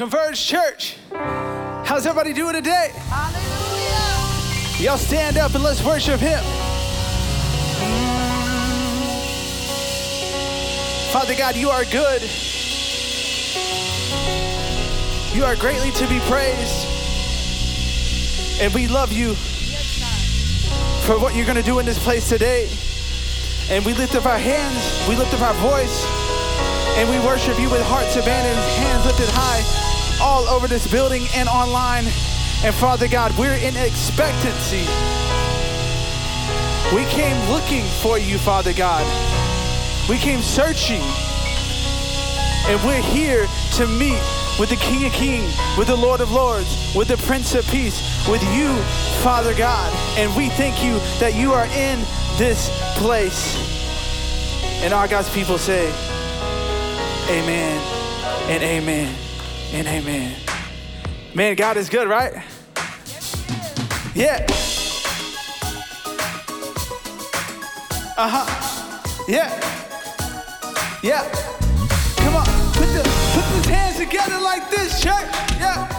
Converge Church. How's everybody doing today? Hallelujah. Y'all stand up and let's worship Him. Father God, you are good. You are greatly to be praised. And we love you for what you're going to do in this place today. And we lift up our hands, we lift up our voice, and we worship you with hearts abandoned, hands lifted high, all over this building and online. And Father God, we're in expectancy. We came looking for you, Father God. We came searching. And we're here to meet with the King of Kings, with the Lord of Lords, with the Prince of Peace, with you, Father God. And we thank you that you are in this place. And our God's people say, Amen and amen and amen. Man, God is good, right? Yeah. Uh huh. Yeah. Yeah. Come on. Put the put those hands together like this, church. Yeah.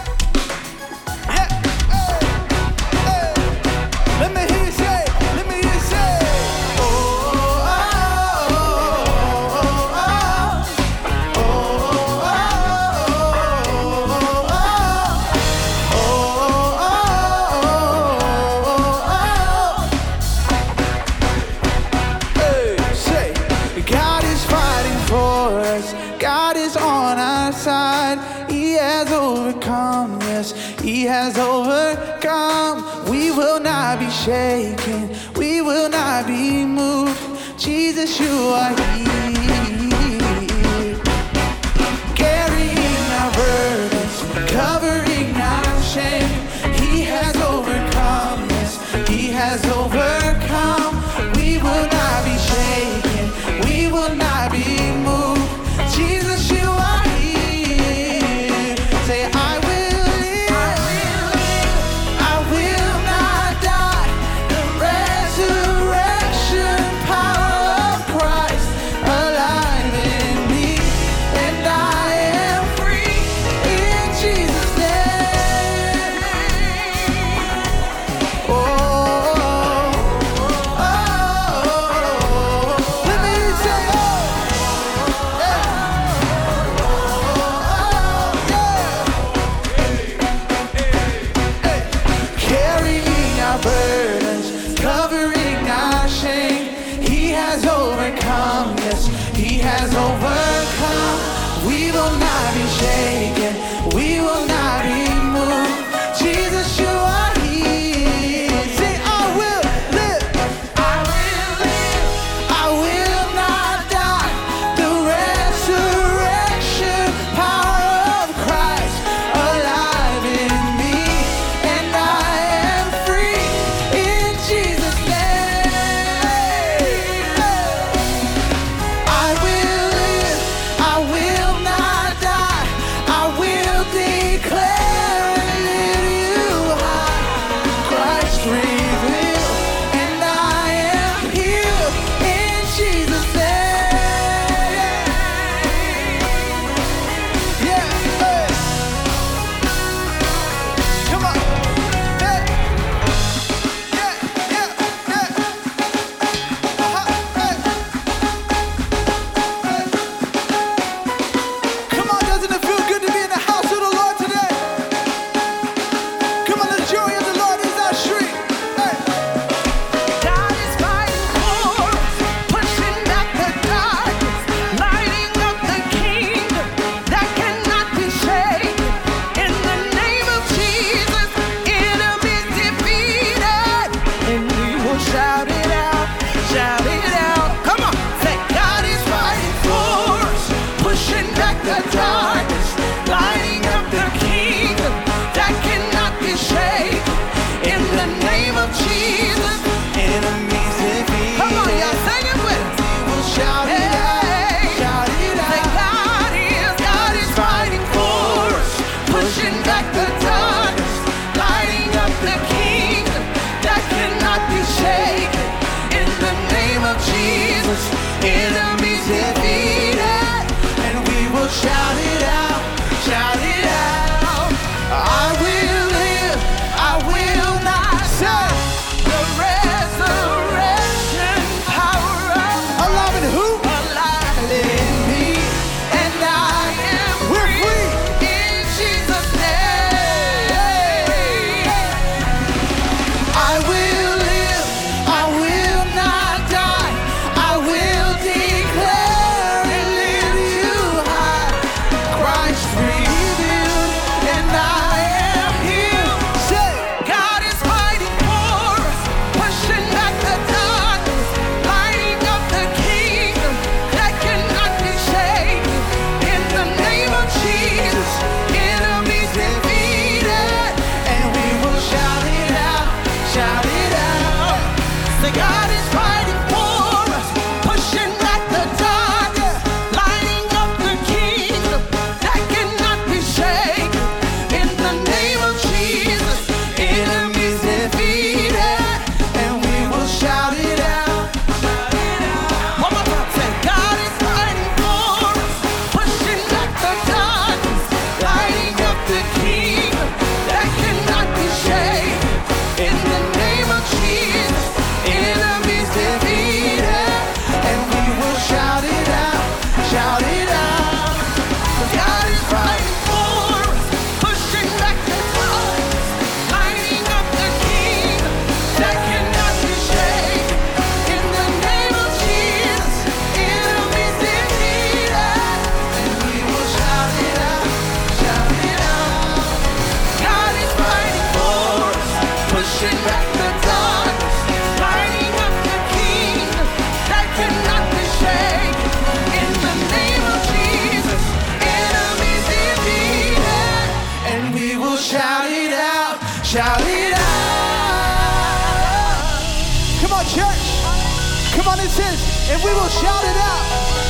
And we will shout it out.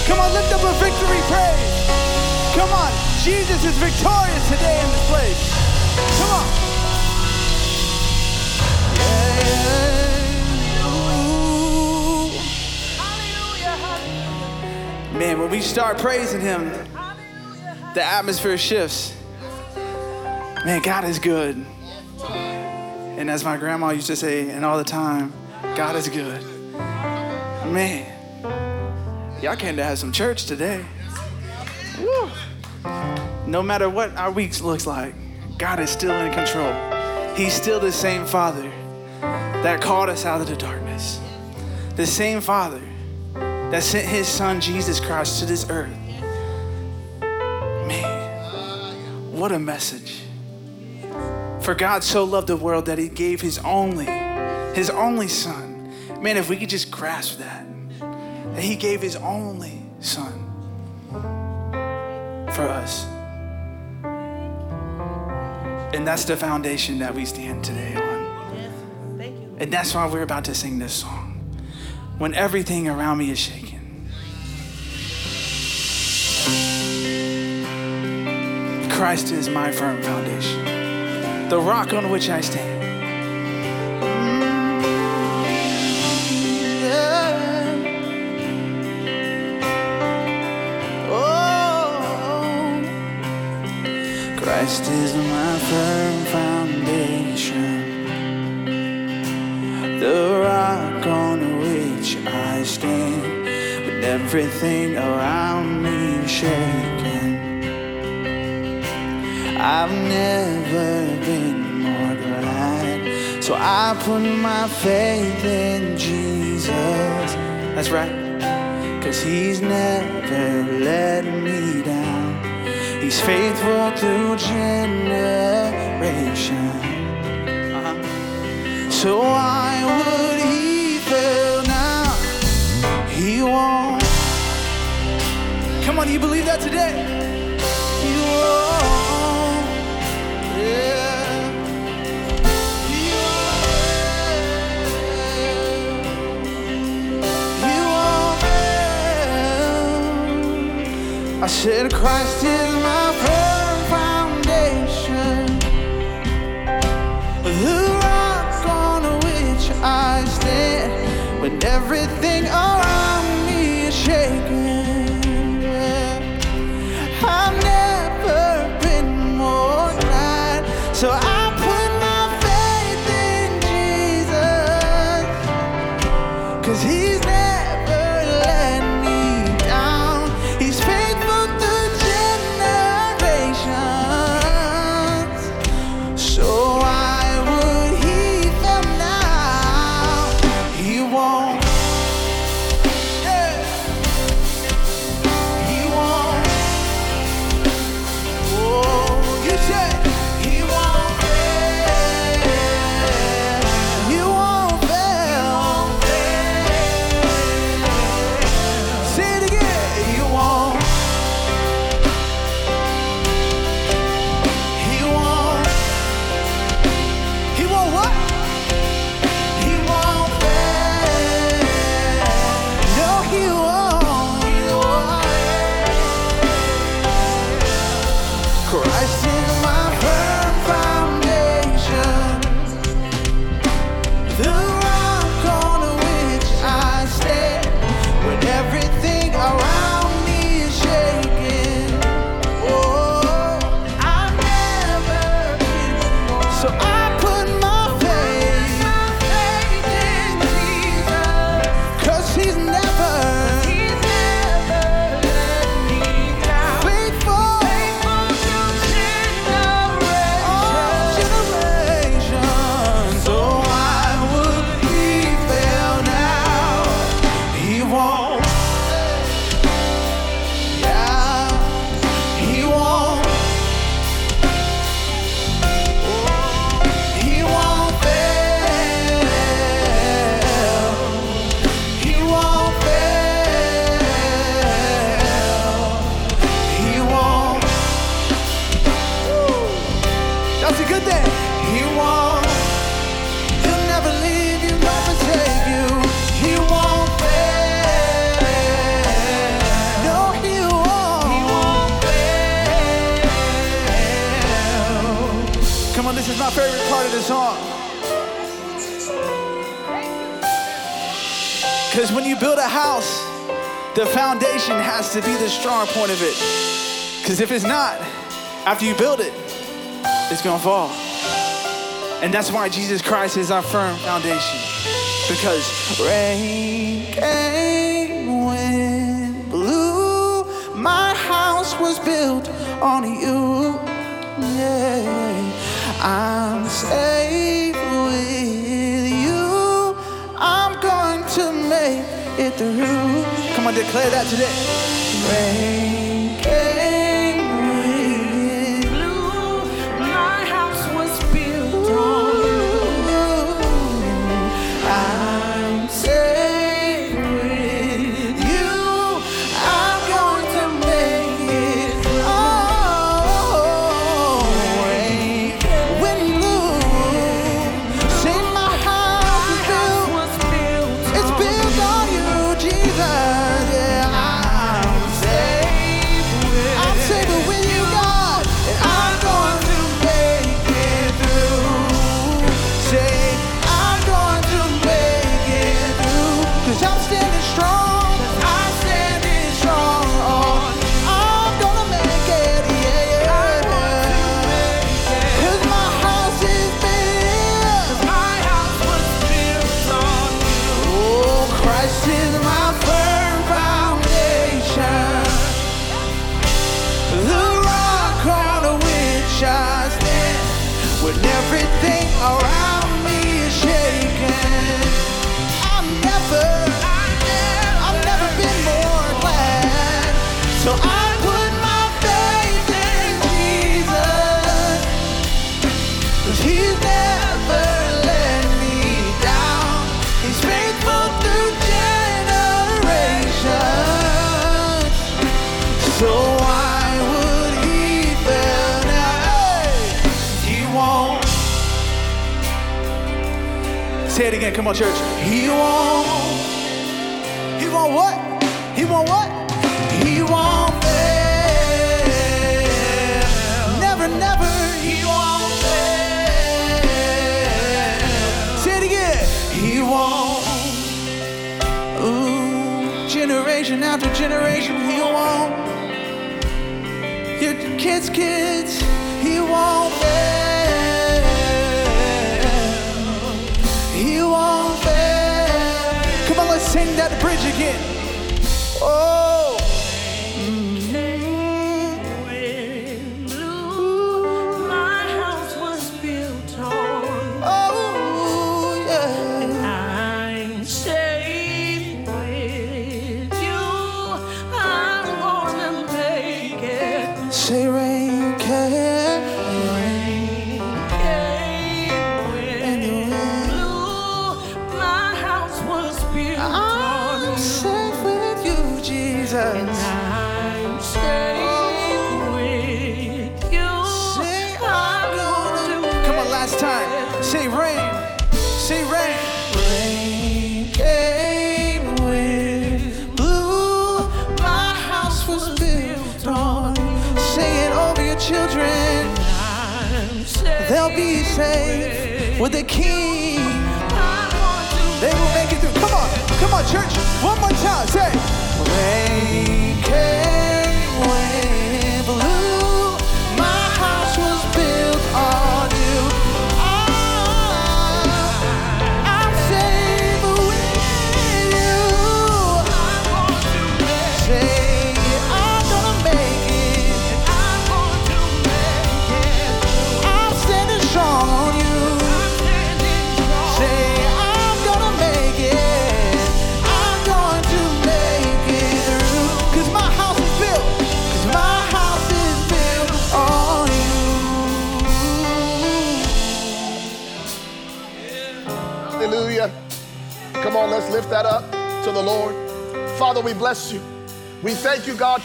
Come on, lift up a victory praise. Come on, Jesus is victorious today in this place. Come on. Yeah. Ooh. Man, when we start praising Him, the atmosphere shifts. Man, God is good. And as my grandma used to say, and all the time, God is good. Man, y'all came to have some church today. Woo. No matter what our week looks like, God is still in control. He's still the same Father that called us out of the darkness. The same Father that sent His Son, Jesus Christ, to this earth. Man, what a message. For God so loved the world that He gave His only, His only Son. Man, if we could just grasp that, that He gave His only Son for us. And that's the foundation that we stand today on. And that's why we're about to sing this song. When everything around me is shaking. Christ is my firm foundation, the rock on which I stand. Christ is my firm foundation, the rock on which I stand. When everything around me shaking, I've never been more glad. So I put my faith in Jesus. That's right. Cause he's never let me down. He's faithful through generation. Uh-huh. So why would he fail now? He won't. Come on, you believe that today? I said Christ is my firm Because if it's not, after you build it, it's gonna fall. And that's why Jesus Christ is our firm foundation. Because rain came when blew, my house was built on you. Yeah. I'm safe with you. I'm going to make it through. Come on, declare that today. Rain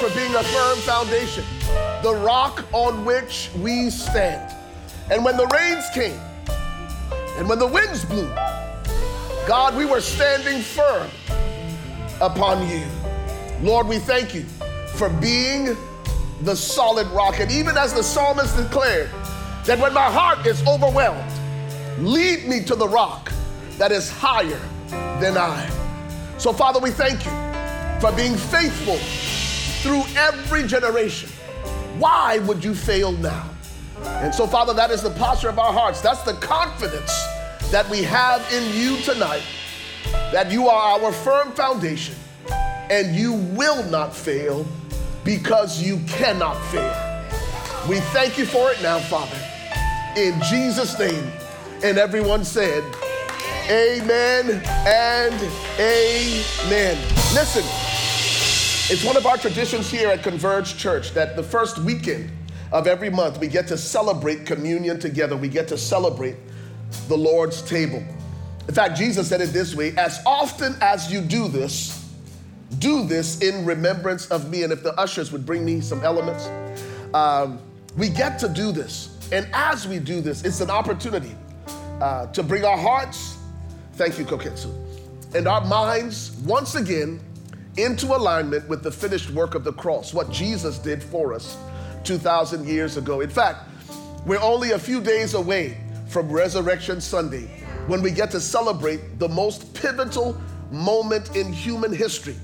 for being a firm foundation, the rock on which we stand. And when the rains came, and when the winds blew, God, we were standing firm upon you. Lord, we thank you for being the solid rock. And even as the psalmist declared, that when my heart is overwhelmed, lead me to the rock that is higher than I. So, Father, we thank you for being faithful through every generation. Why would you fail now? And so, Father, that is the posture of our hearts. That's the confidence that we have in you tonight, that you are our firm foundation and you will not fail because you cannot fail. We thank you for it now, Father, in Jesus' name. And everyone said, Amen and amen. Listen, it's one of our traditions here at Converge Church that the first weekend of every month we get to celebrate communion together. We get to celebrate the Lord's table. In fact, Jesus said it this way as often as you do this, do this in remembrance of me. And if the ushers would bring me some elements, um, we get to do this. And as we do this, it's an opportunity uh, to bring our hearts Thank you, Koketsu. And our minds, once again, into alignment with the finished work of the cross, what Jesus did for us 2,000 years ago. In fact, we're only a few days away from Resurrection Sunday when we get to celebrate the most pivotal moment in human history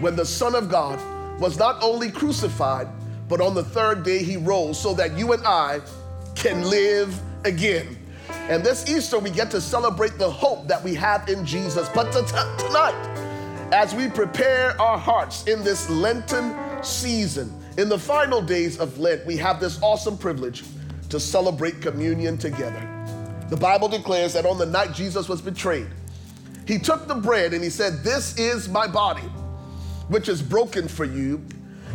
when the Son of God was not only crucified, but on the third day he rose so that you and I can live again. And this Easter, we get to celebrate the hope that we have in Jesus. But t- t- tonight, as we prepare our hearts in this Lenten season, in the final days of Lent, we have this awesome privilege to celebrate communion together. The Bible declares that on the night Jesus was betrayed, he took the bread and he said, This is my body, which is broken for you.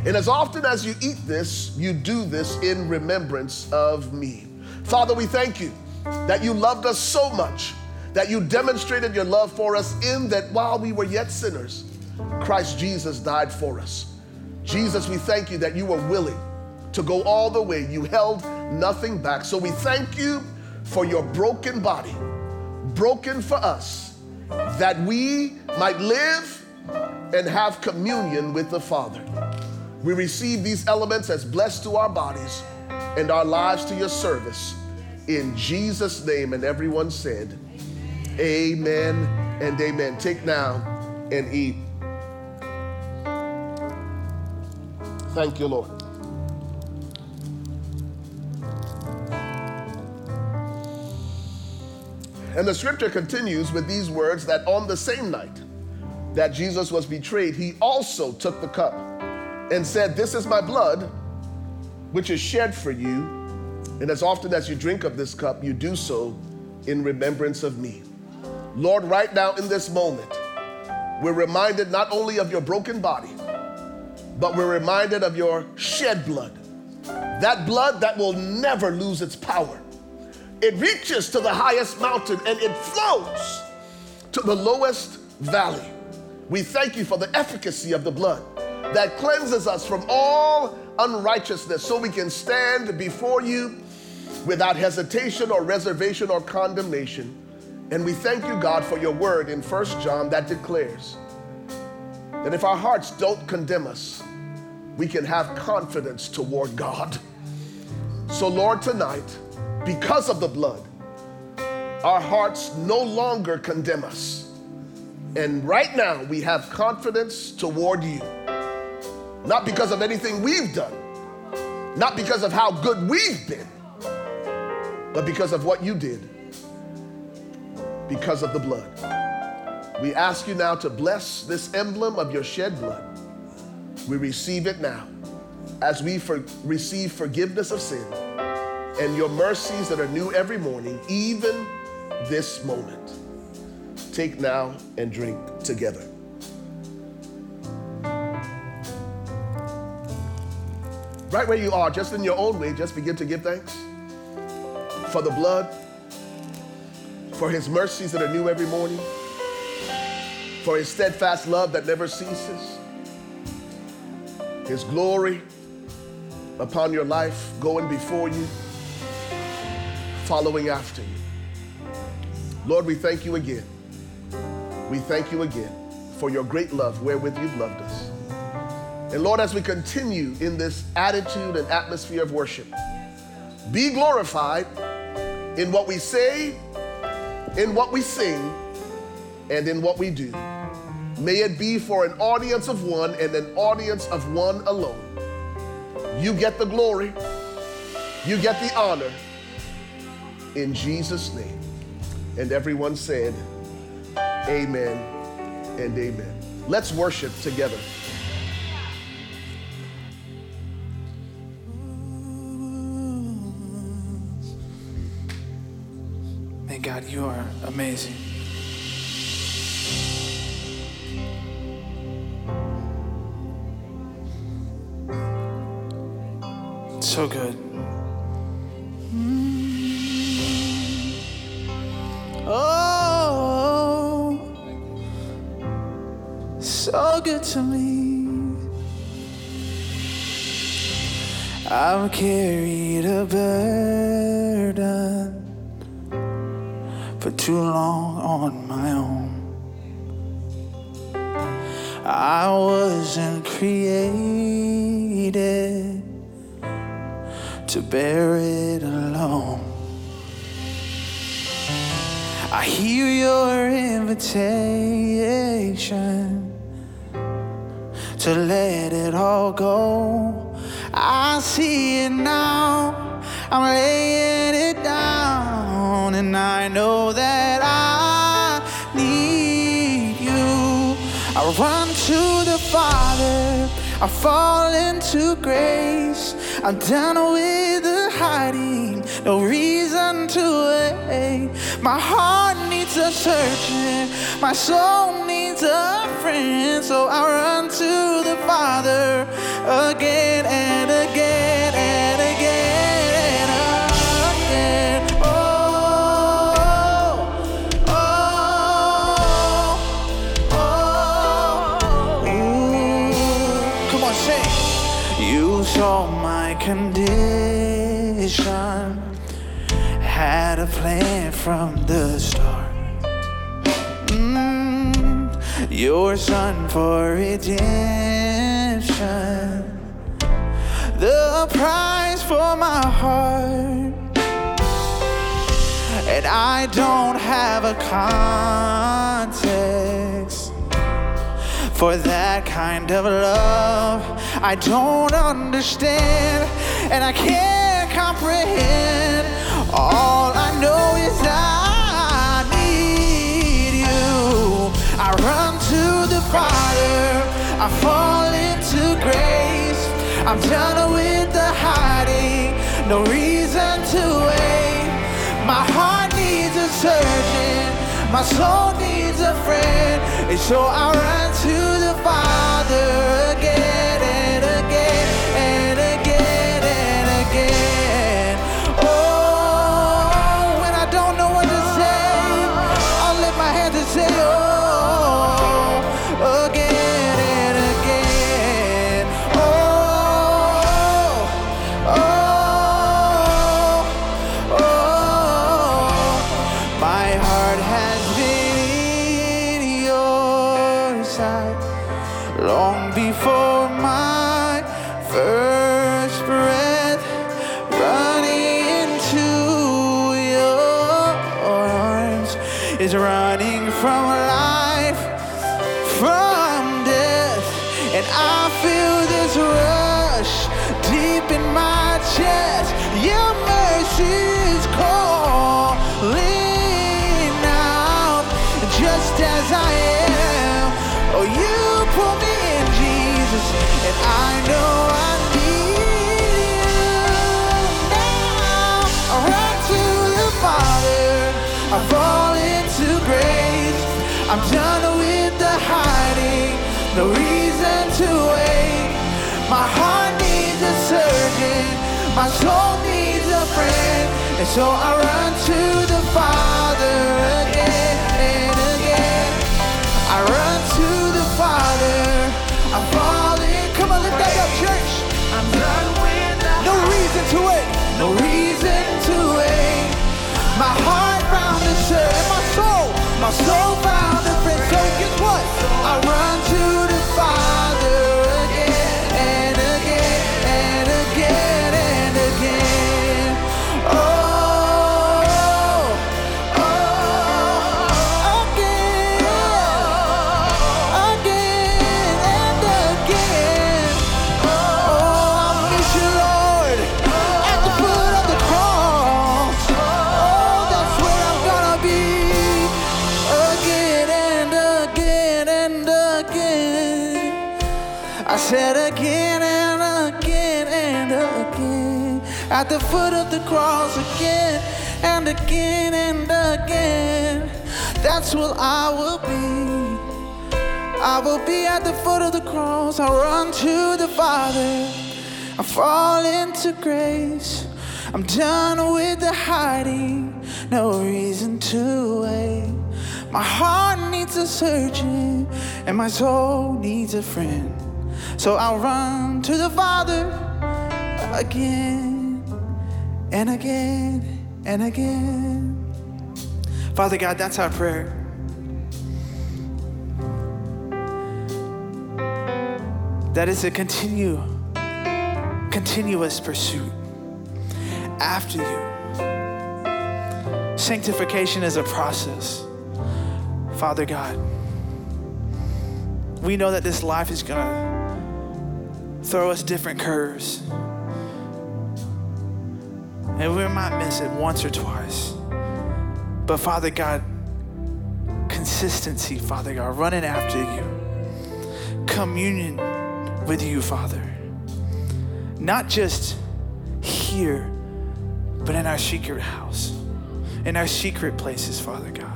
And as often as you eat this, you do this in remembrance of me. Father, we thank you that you loved us so much that you demonstrated your love for us in that while we were yet sinners, Christ Jesus died for us. Jesus, we thank you that you were willing to go all the way. You held nothing back. So we thank you for your broken body, broken for us, that we might live and have communion with the Father. We receive these elements as blessed to our bodies and our lives to your service in Jesus' name. And everyone said, Amen and amen. Take now and eat. Thank you, Lord. And the scripture continues with these words that on the same night that Jesus was betrayed, he also took the cup and said, This is my blood, which is shed for you and as often as you drink of this cup, you do so in remembrance of me. Lord, right now in this moment, we're reminded not only of your broken body, but we're reminded of your shed blood. That blood that will never lose its power. It reaches to the highest mountain and it flows to the lowest valley. We thank you for the efficacy of the blood that cleanses us from all unrighteousness so we can stand before you without hesitation or reservation or condemnation. And we thank you, God, for your word in First John that declares that if our hearts don't condemn us, we can have confidence toward God. So, Lord, tonight, because of the blood, our hearts no longer condemn us. And right now, we have confidence toward you. Not because of anything we've done, not because of how good we've been, but because of what you did, because of the blood. We ask you now to bless this emblem of your shed blood. We receive it now as we for, receive forgiveness of sin and your mercies that are new every morning, even this moment. Take now and drink together. Right where you are, just in your own way, just begin to give thanks for the blood, for his mercies that are new every morning, for his steadfast love that never ceases, his glory upon your life going before you, following after you. Lord, we thank you again. We thank you again for your great love wherewith you've loved us. And Lord, as we continue in this attitude and atmosphere of worship, be glorified in what we say, in what we sing, and in what we do. May it be for an audience of one and an audience of one alone. You get the glory, you get the honor. In Jesus' name. And everyone said, Amen and amen. Let's worship together. God, you are amazing. So good. Oh, so good to me. I've carried a burden too long on my own. I wasn't created to bear it alone. I hear your invitation to let it all go. I see it now. I'm laying it down, and I know that I need you. I run to the Father, I fall into grace. I'm done with the hiding, no reason to wait. My heart needs a surgeon, my soul needs a friend. So I run to the Father again and again condition, had a plan from the start. Mm, your son for redemption, the price for my heart. And I don't have a context for that kind of love. I don't understand and I can't comprehend. All I know is I need you. I run to the Father, I fall into grace. I'm done with the hiding, no reason to wait. My heart needs a surgeon, my soul needs a friend, and so I run to the Father my soul needs a friend, and so I run to the Father again and again. I run to the Father, I'm falling. Come on, lift that up, church. I'm done with the No reason to wait, no reason to wait. My heart found a surgeon, and my soul, my soul found a friend. So guess what? I run to said again and again and again. At the foot of the cross again and again and again. That's what I will be. I will be at the foot of the cross. I run to the Father. I fall into grace. I'm done with the hiding. No reason to wait. My heart needs a surgeon, and my soul needs a friend. So I'll run to the Father again and again and again. Father God, that's our prayer. That is a continue, continuous pursuit after you. Sanctification is a process. Father God, we know that this life is to throw us different curves. And we might miss it once or twice. But Father God, consistency, Father God, running after you, communion with you, Father. Not just here, but in our secret house, in our secret places, Father God.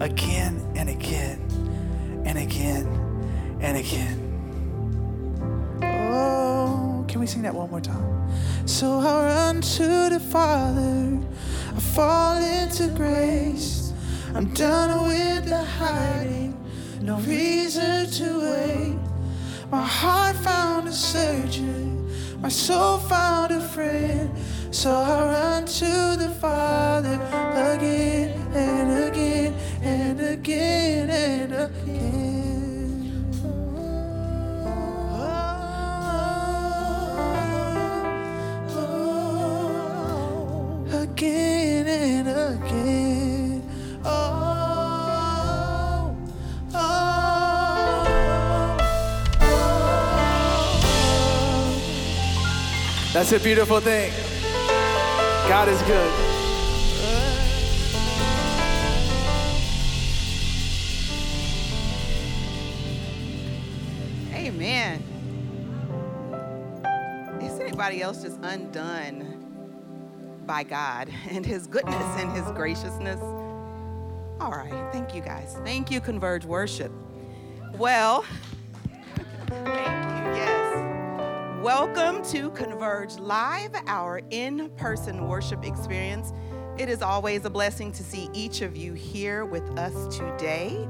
Again and again and again and again. Oh, can we sing that one more time? So I run to the Father, I fall into grace. I'm done with the hiding, no reason to wait. My heart found a surgeon, my soul found a friend. So I run to the Father again and again and again and again. Again and again. Oh, oh, oh. That's a beautiful thing. God is good. Amen. Is anybody else just undone by God and His goodness and His graciousness? All right. Thank you, guys. Thank you, Converge Worship. Well, thank you. Yes. Welcome to Converge Live, our in person worship experience. It is always a blessing to see each of you here with us today.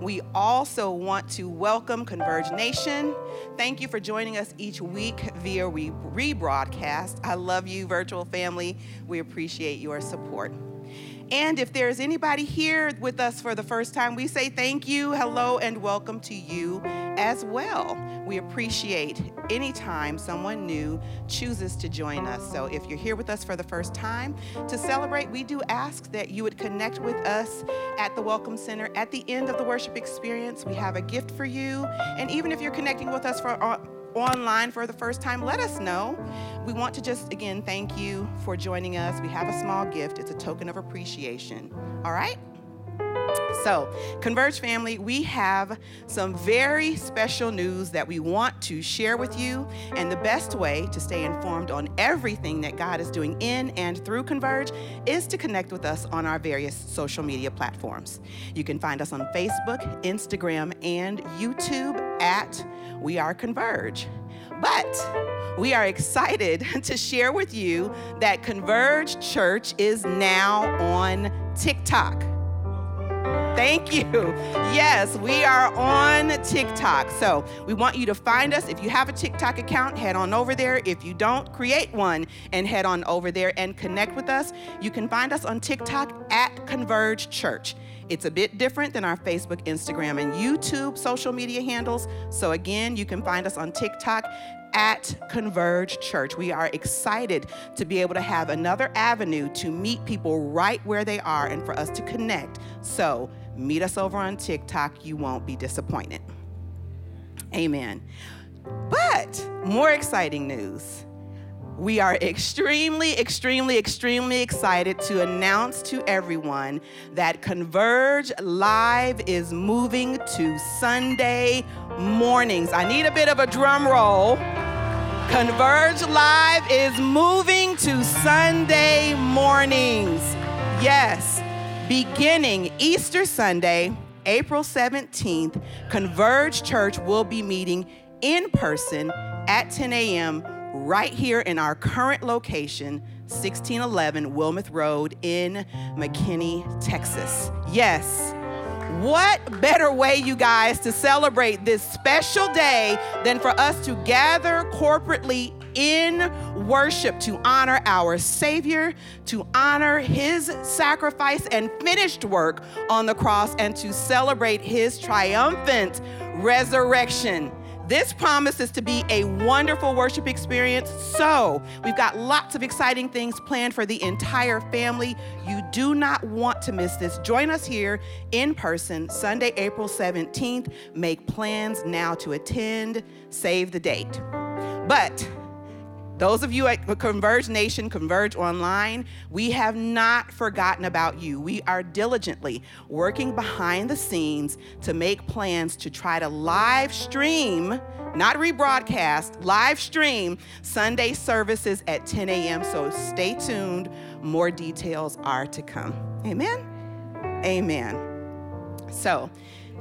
We also want to welcome Converge Nation. Thank you for joining us each week via re- rebroadcast. I love you, virtual family. We appreciate your support. And if there's anybody here with us for the first time, we say thank you, hello, and welcome to you as well. We appreciate anytime someone new chooses to join us. So if you're here with us for the first time to celebrate, we do ask that you would connect with us at the Welcome Center at the end of the worship experience. We have a gift for you. And even if you're connecting with us for uh, online for the first time, let us know. We want to just again thank you for joining us. We have a small gift, it's a token of appreciation. All right? So, Converge family, we have some very special news that we want to share with you. And the best way to stay informed on everything that God is doing in and through Converge is to connect with us on our various social media platforms. You can find us on Facebook, Instagram, and YouTube at We Are Converge. But we are excited to share with you that Converge Church is now on TikTok. Thank you. Yes, we are on TikTok. So we want you to find us. If you have a TikTok account, head on over there. If you don't, create one and head on over there and connect with us. You can find us on TikTok at Converge Church. It's a bit different than our Facebook, Instagram, and YouTube social media handles. So again, you can find us on TikTok at Converge Church. We are excited to be able to have another avenue to meet people right where they are and for us to connect. So meet us over on TikTok. You won't be disappointed. Amen. But more exciting news. We are extremely, extremely, extremely excited to announce to everyone that Converge Live is moving to Sunday mornings. I need a bit of a drum roll. Converge Live is moving to Sunday mornings. Yes, beginning Easter Sunday, April 17th, Converge Church will be meeting in person at 10 a.m right here in our current location, 1611 Wilmeth Road in McKinney, Texas. Yes. What better way, you guys, to celebrate this special day than for us to gather corporately in worship to honor our Savior, to honor His sacrifice and finished work on the cross, and to celebrate His triumphant resurrection. This promises to be a wonderful worship experience. So, we've got lots of exciting things planned for the entire family. You do not want to miss this. Join us here in person Sunday, April 17th. Make plans now to attend. Save the date. But those of you at Converge Nation, Converge Online, we have not forgotten about you. We are diligently working behind the scenes to make plans to try to live stream, not rebroadcast, live stream Sunday services at 10 a.m. So stay tuned. More details are to come. Amen. Amen. So,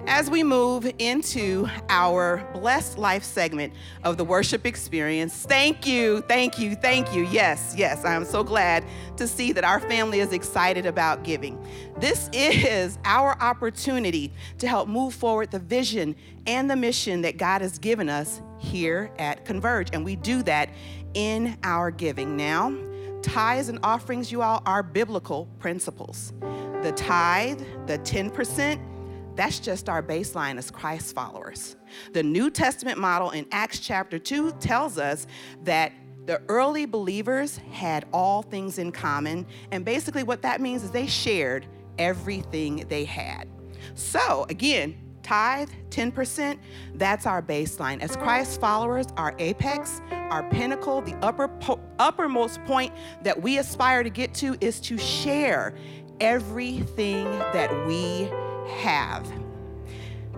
as we move into our blessed life segment of the worship experience, thank you, thank you, thank you. Yes, yes, I'm so glad to see that our family is excited about giving. This is our opportunity to help move forward the vision and the mission that God has given us here at Converge, and we do that in our giving. Now, tithes and offerings, you all, are biblical principles. The tithe, the 10%, that's just our baseline as Christ followers. The New Testament model in Acts chapter 2 tells us that the early believers had all things in common. And basically, what that means is they shared everything they had. So, again, tithe 10% that's our baseline as christ followers our apex our pinnacle the upper po- uppermost point that we aspire to get to is to share everything that we have.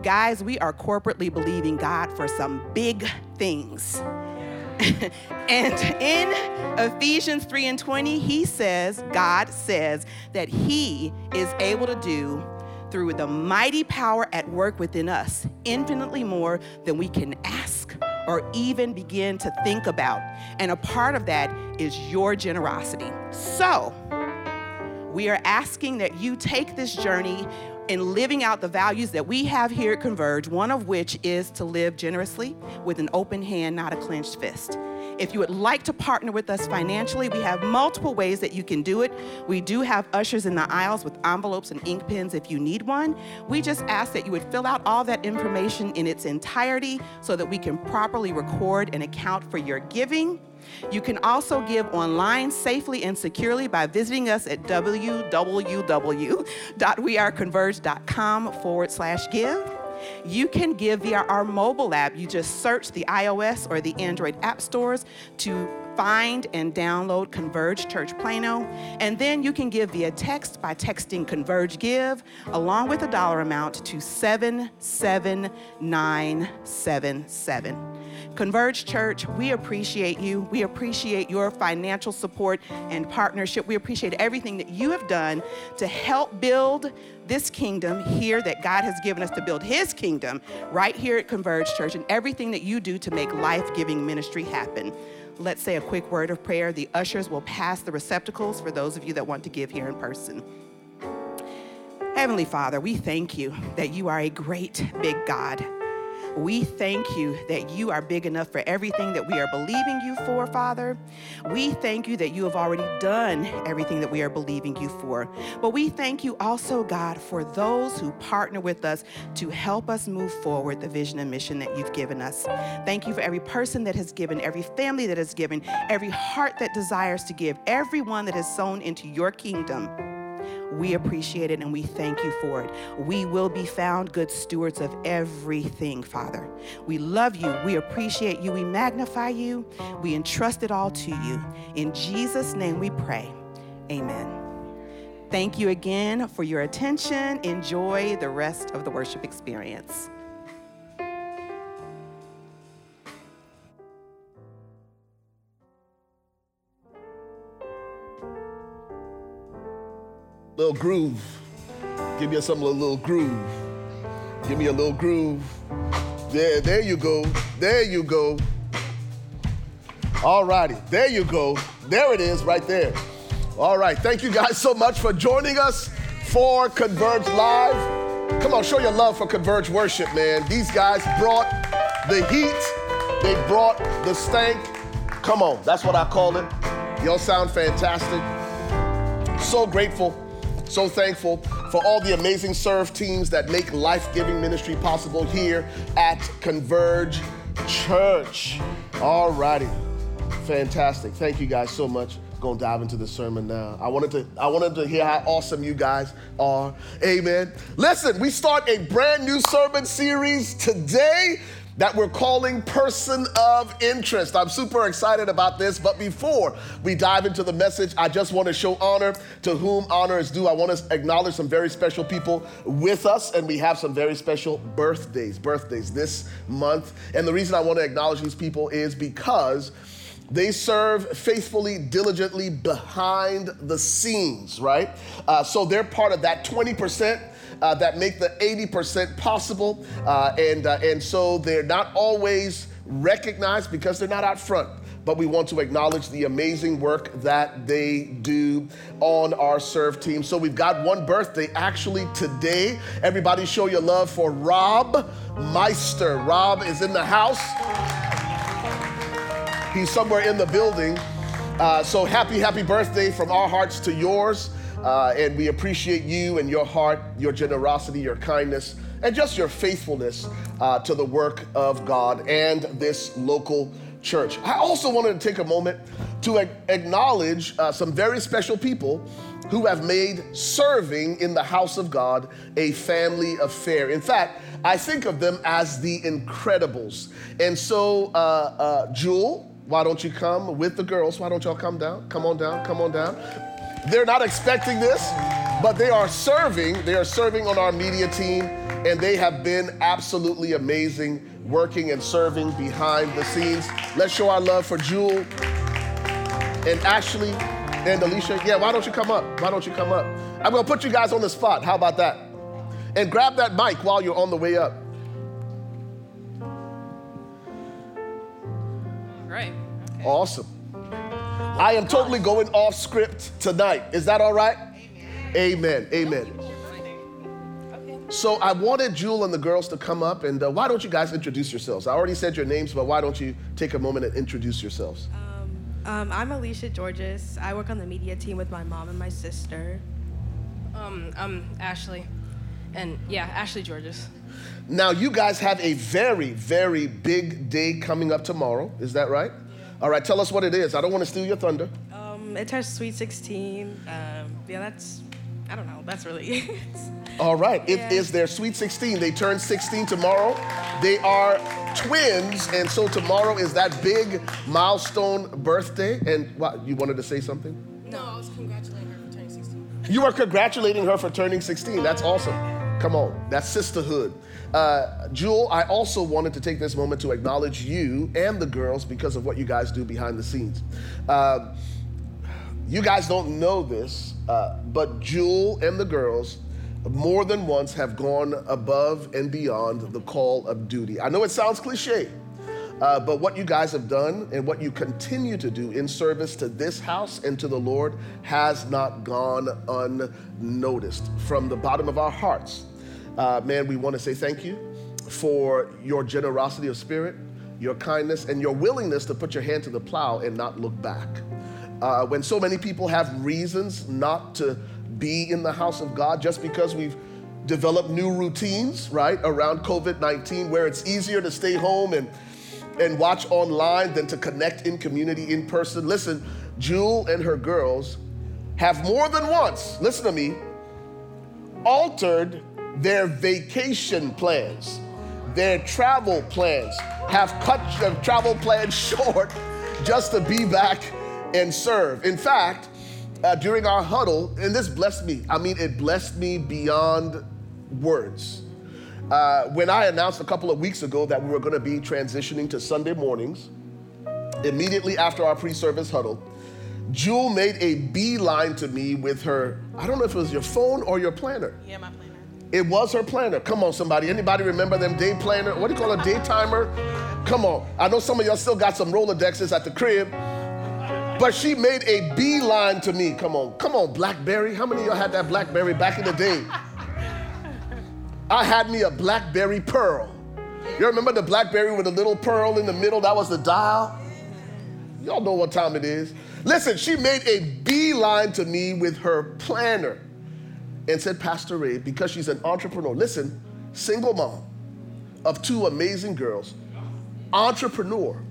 Guys, we are corporately believing God for some big things. and in Ephesians 3 and 20, he says, God says that he is able to do through the mighty power at work within us infinitely more than we can ask or even begin to think about. And a part of that is your generosity. So, we are asking that you take this journey in living out the values that we have here at Converge, one of which is to live generously with an open hand, not a clenched fist. If you would like to partner with us financially, we have multiple ways that you can do it. We do have ushers in the aisles with envelopes and ink pens if you need one. We just ask that you would fill out all that information in its entirety so that we can properly record and account for your giving. You can also give online safely and securely by visiting us at www.weareconverge.com forward slash give. You can give via our mobile app. You just search the iOS or the Android app stores to find and download Converge Church Plano. And then you can give via text by texting Converge Give along with a dollar amount to 77977. Converge Church, we appreciate you. We appreciate your financial support and partnership. We appreciate everything that you have done to help build this kingdom here that God has given us to build His kingdom right here at Converge Church and everything that you do to make life giving ministry happen. Let's say a quick word of prayer. The ushers will pass the receptacles for those of you that want to give here in person. Heavenly Father, we thank you that you are a great big God. We thank you that you are big enough for everything that we are believing you for, Father. We thank you that you have already done everything that we are believing you for. But we thank you also, God, for those who partner with us to help us move forward the vision and mission that you've given us. Thank you for every person that has given, every family that has given, every heart that desires to give, everyone that has sown into your kingdom. We appreciate it and we thank you for it. We will be found good stewards of everything, Father. We love you. We appreciate you. We magnify you. We entrust it all to you. In Jesus' name we pray. Amen. Thank you again for your attention. Enjoy the rest of the worship experience. Little groove. Give me some little, little groove. Give me a little groove. There, there you go. There you go. All righty. There you go. There it is, right there. All right. Thank you guys so much for joining us for Converge Live. Come on, show your love for Converge Worship, man. These guys brought the heat, they brought the stank. Come on, that's what I call it. Y'all sound fantastic. So grateful, so thankful for all the amazing serve teams that make life giving ministry possible here at Converge Church. All righty. Fantastic. Thank you guys so much. Gonna dive into the sermon now. I wanted to I wanted to hear how awesome you guys are. Amen. Listen, we start a brand new sermon series today that we're calling Person of Interest. I'm super excited about this, but before we dive into the message, I just want to show honor to whom honor is due. I want to acknowledge some very special people with us, and we have some very special birthdays, birthdays this month. And the reason I want to acknowledge these people is because they serve faithfully, diligently behind the scenes, right? Uh, so they're part of that 20% uh, that make the 80% possible. Uh, and, uh, and so they're not always recognized because they're not out front. But we want to acknowledge the amazing work that they do on our serve team. So we've got one birthday actually today. Everybody show your love for Rob Meister. Rob is in the house. He's somewhere in the building. Uh, so happy, happy birthday from our hearts to yours. Uh, and we appreciate you and your heart, your generosity, your kindness, and just your faithfulness uh, to the work of God and this local church. I also wanted to take a moment to acknowledge uh, some very special people who have made serving in the house of God a family affair. In fact, I think of them as the Incredibles. And so, uh, uh, Jewel, why don't you come with the girls? Why don't y'all come down? Come on down, come on down. They're not expecting this, but they are serving. They are serving on our media team, and they have been absolutely amazing working and serving behind the scenes. Let's show our love for Jewel and Ashley and Alicia. Yeah, why don't you come up? Why don't you come up? I'm gonna put you guys on the spot. How about that? And grab that mic while you're on the way up. Right. Awesome. I am totally going off script tonight. Is that all right? Amen. Amen. So I wanted Jewel and the girls to come up, and uh, why don't you guys introduce yourselves? I already said your names, but why don't you take a moment and introduce yourselves? Um, I'm Alicia Georges. I work on the media team with my mom and my sister. Um, I'm Ashley. And yeah, Ashley Georges. Now, you guys have a very, very big day coming up tomorrow. Is that right? All right, tell us what it is. I don't want to steal your thunder. Um, it's our Sweet 16. Um, yeah, that's, I don't know, that's really it. All right, it Yeah. is their sweet 16. They turn 16 tomorrow. They are twins, and so tomorrow is that big milestone birthday. And what, you wanted to say something? No, I was congratulating her for turning 16. You are congratulating her for turning 16. That's awesome. Come on, that's sisterhood. Uh, Jewel, I also wanted to take this moment to acknowledge you and the girls because of what you guys do behind the scenes. Uh, you guys don't know this, uh, but Jewel and the girls more than once have gone above and beyond the call of duty. I know it sounds cliche, uh, but what you guys have done and what you continue to do in service to this house and to the Lord has not gone unnoticed. From the bottom of our hearts, uh, man, we want to say thank you for your generosity of spirit, your kindness, and your willingness to put your hand to the plow and not look back. Uh, when so many people have reasons not to be in the house of God just because we've developed new routines, right, around COVID 19, where it's easier to stay home and, and watch online than to connect in community in person. Listen, Jewel and her girls have more than once, listen to me, altered their vacation plans, their travel plans, have cut their travel plans short just to be back and serve. In fact, uh, during our huddle, and this blessed me. I mean, it blessed me beyond words. Uh, when I announced a couple of weeks ago that we were going to be transitioning to Sunday mornings, immediately after our pre service huddle, Jewel made a beeline to me with her, I don't know if it was your phone or your planner. Yeah, my planner. It was her planner. Come on, somebody. Anybody remember them day planner? What do you call a day timer? Come on. I know some of y'all still got some Rolodexes at the crib. But she made a beeline to me. Come on. Come on, Blackberry. How many of y'all had that Blackberry back in the day? I had me a Blackberry Pearl. You remember the Blackberry with a little pearl in the middle? That was the dial. Y'all know what time it is. Listen, she made a beeline to me with her planner and said, Pastor Ray, because she's an entrepreneur, listen, single mom of two amazing girls, entrepreneur,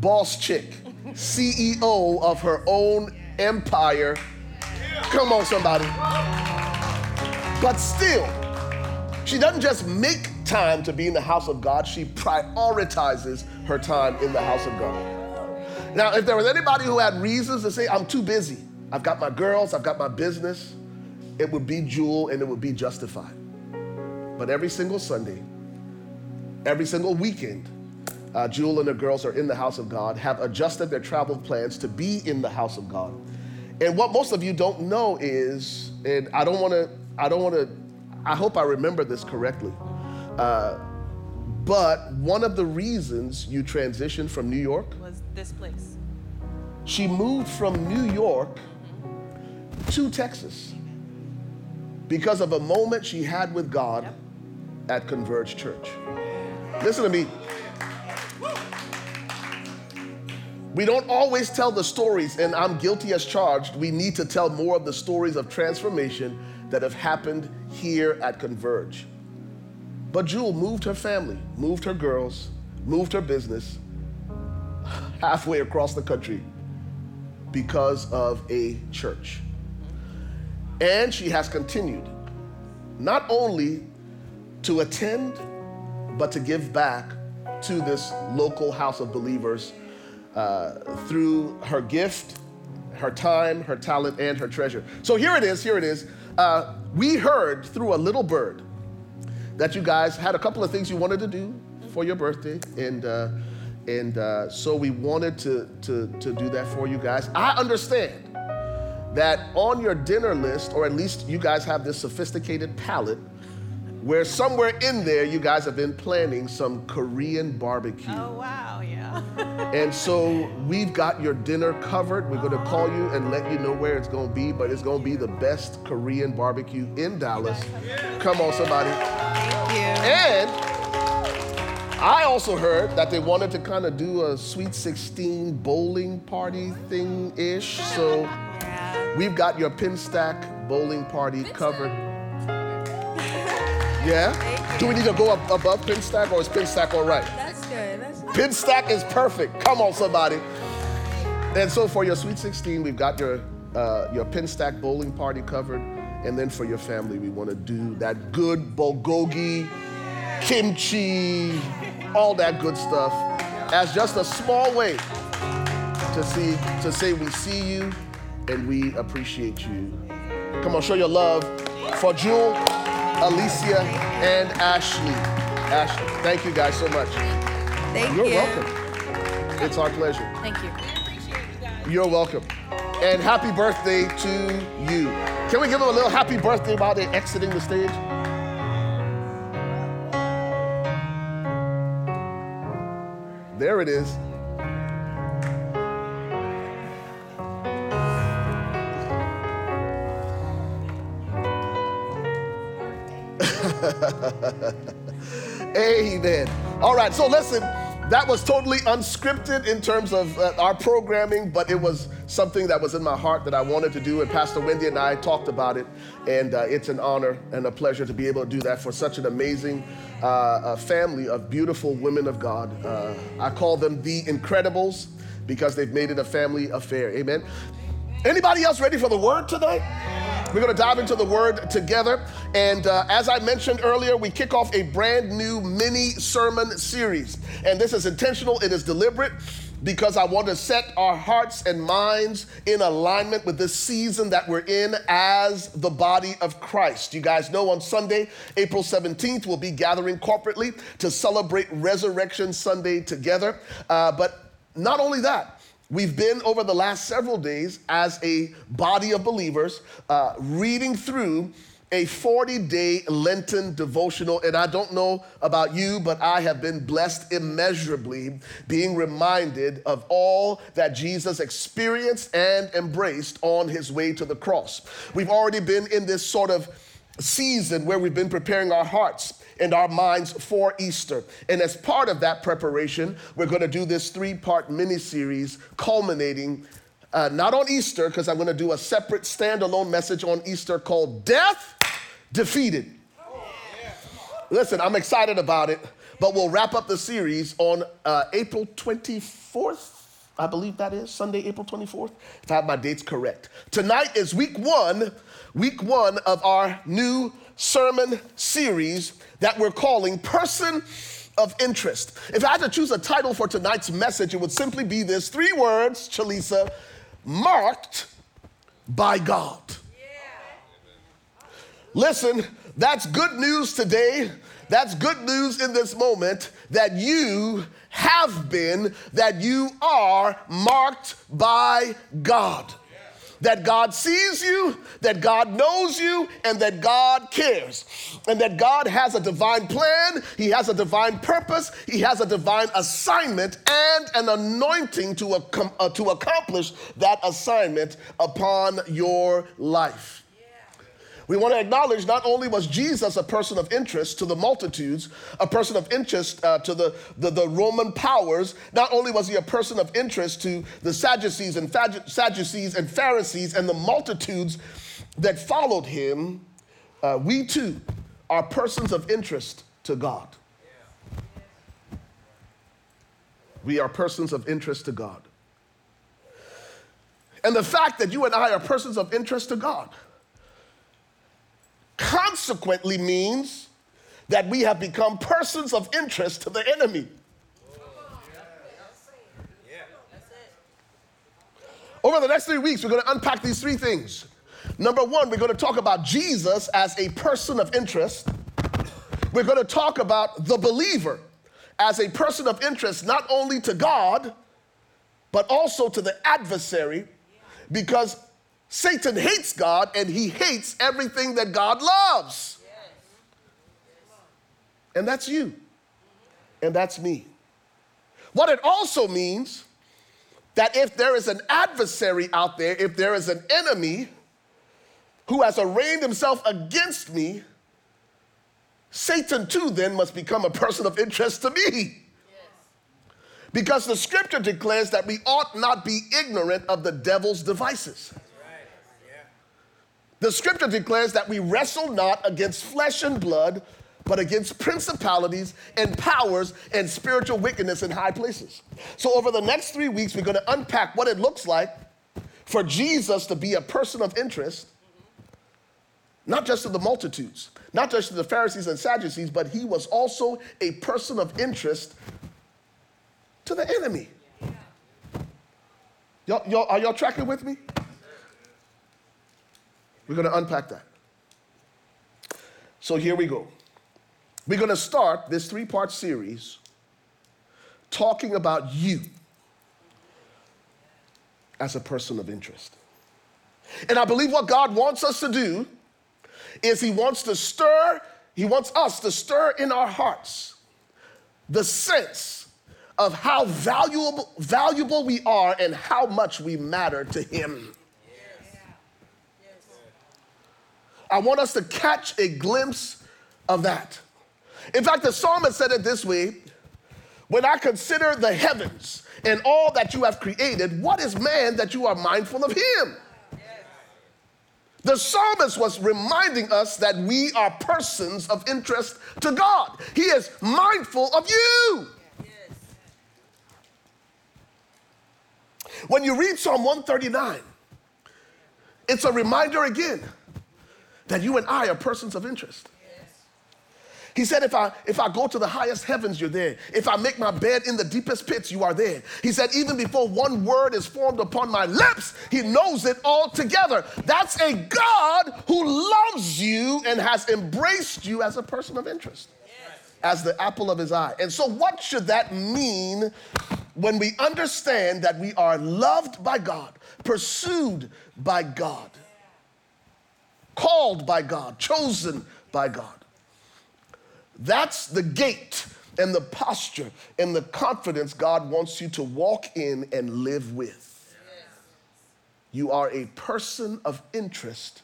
boss chick, CEO of her own empire. Come on, somebody. But still, she doesn't just make time to be in the house of God, she prioritizes her time in the house of God. Now, if there was anybody who had reasons to say, I'm too busy, I've got my girls, I've got my business, it would be Jewel and it would be justified. But every single Sunday, every single weekend, uh, Jewel and the girls are in the house of God, have adjusted their travel plans to be in the house of God. And what most of you don't know is, and I don't want to, I don't want to, I hope I remember this correctly. Uh, but one of the reasons you transitioned from New York, Was this place? she moved from New York to Texas because of a moment she had with God at Converge Church. Listen to me. We don't always tell the stories, and I'm guilty as charged. We need to tell more of the stories of transformation that have happened here at Converge. But Jewel moved her family, moved her girls, moved her business halfway across the country because of a church. And she has continued not only to attend, but to give back to this local house of believers uh, through her gift, her time, her talent, and her treasure. So here it is, here it is. Uh, we heard through a little bird that you guys had a couple of things you wanted to do for your birthday, and uh, and uh, so we wanted to, to to do that for you guys. I understand that on your dinner list, or at least you guys have this sophisticated palate, where somewhere in there you guys have been planning some Korean barbecue. Oh wow, yeah. And so we've got your dinner covered. We're going to call you and let you know where it's going to be, but it's going to be the best Korean barbecue in Dallas. Come on, somebody. Thank you. And I also heard that they wanted to kind of do a Sweet 16 bowling party thing ish. So. We've got your Pinstack bowling party covered. Yeah? Do we need to go up above Pinstack or is Pinstack all right? That's good. That's Pinstack is perfect. Come on, somebody. And so for your Sweet 16, we've got your uh, your Pinstack bowling party covered. And then for your family, we want to do that good bulgogi, kimchi, all that good stuff as just a small way to see to say we see you and we appreciate you. Come on, show your love for Jewel, Alicia, and Ashley. Ashley, thank you guys so much. Thank You're you. welcome. It's our pleasure. Thank you. You're welcome. And happy birthday to you. Can we give them a little happy birthday while they're exiting the stage? There it is. Amen. All right, so listen, that was totally unscripted in terms of uh, our programming, but it was something that was in my heart that I wanted to do, and Pastor Wendy and I talked about it, and uh, it's an honor and a pleasure to be able to do that for such an amazing uh, uh, family of beautiful women of God. Uh, I call them the Incredibles because they've made it a family affair. Amen. Anybody else ready for the word tonight? We're going to dive into the word together. And uh, as I mentioned earlier, we kick off a brand new mini sermon series. And this is intentional, it is deliberate because I want to set our hearts and minds in alignment with this season that we're in as the body of Christ. You guys know on Sunday, April 17th, we'll be gathering corporately to celebrate Resurrection Sunday together. Uh, but not only that, We've been over the last several days as a body of believers uh, reading through a 40 day Lenten devotional. And I don't know about you, but I have been blessed immeasurably being reminded of all that Jesus experienced and embraced on his way to the cross. We've already been in this sort of season where we've been preparing our hearts and our minds for Easter. And as part of that preparation, we're going to do this three part mini series culminating uh, not on Easter, because I'm going to do a separate standalone message on Easter called Death Defeated. Listen, I'm excited about it, but we'll wrap up the series on uh, April 24th. I believe that is Sunday, April 24th, if I have my dates correct. Tonight is week one, week one of our new sermon series that we're calling Person of Interest. If I had to choose a title for tonight's message, it would simply be this three words, Chalisa marked by God. Listen, that's good news today. That's good news in this moment that you have been, that you are marked by God that God sees you, that God knows you, and that God cares. And that God has a divine plan, He has a divine purpose, He has a divine assignment, and an anointing to, ac- uh, to accomplish that assignment upon your life. We want to acknowledge not only was Jesus a person of interest to the multitudes, a person of interest uh, to the, the, the, Roman powers, not only was he a person of interest to the Sadducees and, Sadducees and Pharisees and the multitudes that followed him, uh, we too are persons of interest to God. We are persons of interest to God. And the fact that you and I are persons of interest to God consequently means that we have become persons of interest to the enemy. Over the next three weeks, we're going to unpack these three things. Number one, we're going to talk about Jesus as a person of interest. We're going to talk about the believer as a person of interest, not only to God, but also to the adversary, because Satan hates God and he hates everything that God loves. And that's you. And that's me. What it also means that if there is an adversary out there, if there is an enemy who has arraigned himself against me, Satan too then must become a person of interest to me. Because the scripture declares that we ought not be ignorant of the devil's devices. The scripture declares that we wrestle not against flesh and blood, but against principalities and powers and spiritual wickedness in high places. So, over the next three weeks, we're going to unpack what it looks like for Jesus to be a person of interest, not just to the multitudes, not just to the Pharisees and Sadducees, but he was also a person of interest to the enemy. Y'all, y'all, are y'all tracking with me? We're going to unpack that. So here we go. We're going to start this three part series talking about you as a person of interest. And I believe what God wants us to do is He wants to stir, He wants us to stir in our hearts the sense of how valuable, valuable we are and how much we matter to Him. I want us to catch a glimpse of that. In fact, the psalmist said it this way When I consider the heavens and all that you have created, what is man that you are mindful of him? The psalmist was reminding us that we are persons of interest to God. He is mindful of you. When you read Psalm 139, it's a reminder again that you and I are persons of interest. He said, if I, if I go to the highest heavens, you're there. If I make my bed in the deepest pits, you are there. He said, even before one word is formed upon my lips, he knows it all together. That's a God who loves you and has embraced you as a person of interest, as the apple of his eye. And so, what should that mean when we understand that we are loved by God, pursued by God, called by God, chosen by God? That's the gate and the posture and the confidence God wants you to walk in and live with. You are a person of interest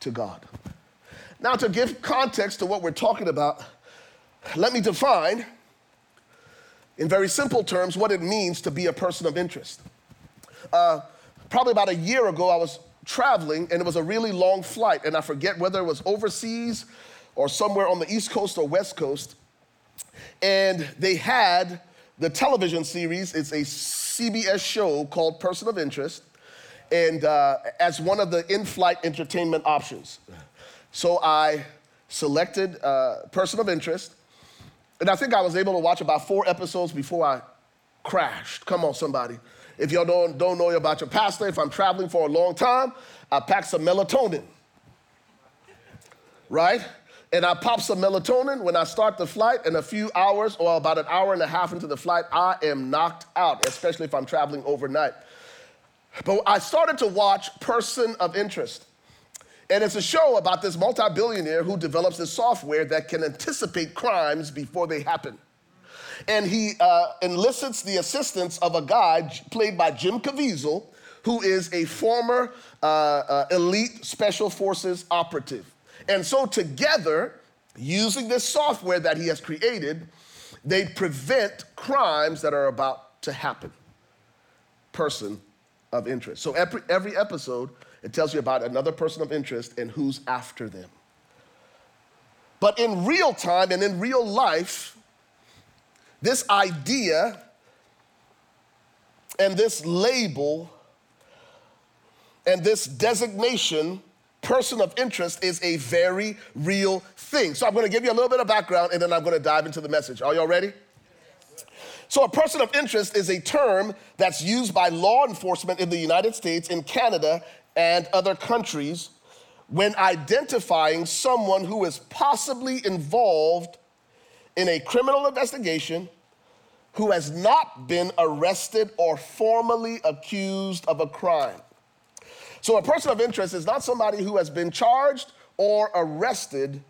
to God. Now, to give context to what we're talking about, let me define in very simple terms what it means to be a person of interest. Uh, probably about a year ago, I was traveling and it was a really long flight, and I forget whether it was overseas or somewhere on the East Coast or West Coast. And they had the television series, it's a CBS show called Person of Interest, and uh, as one of the in flight entertainment options. So I selected uh, Person of Interest, and I think I was able to watch about four episodes before I crashed. Come on, somebody. If y'all don't, don't know about your pastor, if I'm traveling for a long time, I pack some melatonin. Right? and I pop some melatonin when I start the flight. In a few hours or about an hour and a half into the flight, I am knocked out, especially if I'm traveling overnight. But I started to watch Person of Interest. And it's a show about this multi billionaire who develops this software that can anticipate crimes before they happen. And he uh, enlists the assistance of a guy played by Jim Caviezel, who is a former uh, uh, elite special forces operative. And so, together, using this software that he has created, they prevent crimes that are about to happen. Person of interest. So, every, every episode, it tells you about another person of interest and who's after them. But in real time and in real life, this idea and this label and this designation person of interest is a very real thing. So I'm going to give you a little bit of background and then I'm going to dive into the message. Are y'all ready? So, a person of interest is a term that's used by law enforcement in the United States, in Canada, and other countries when identifying someone who is possibly involved in a criminal investigation who has not been arrested or formally accused of a crime. So, a person of interest is not somebody who has been charged or arrested,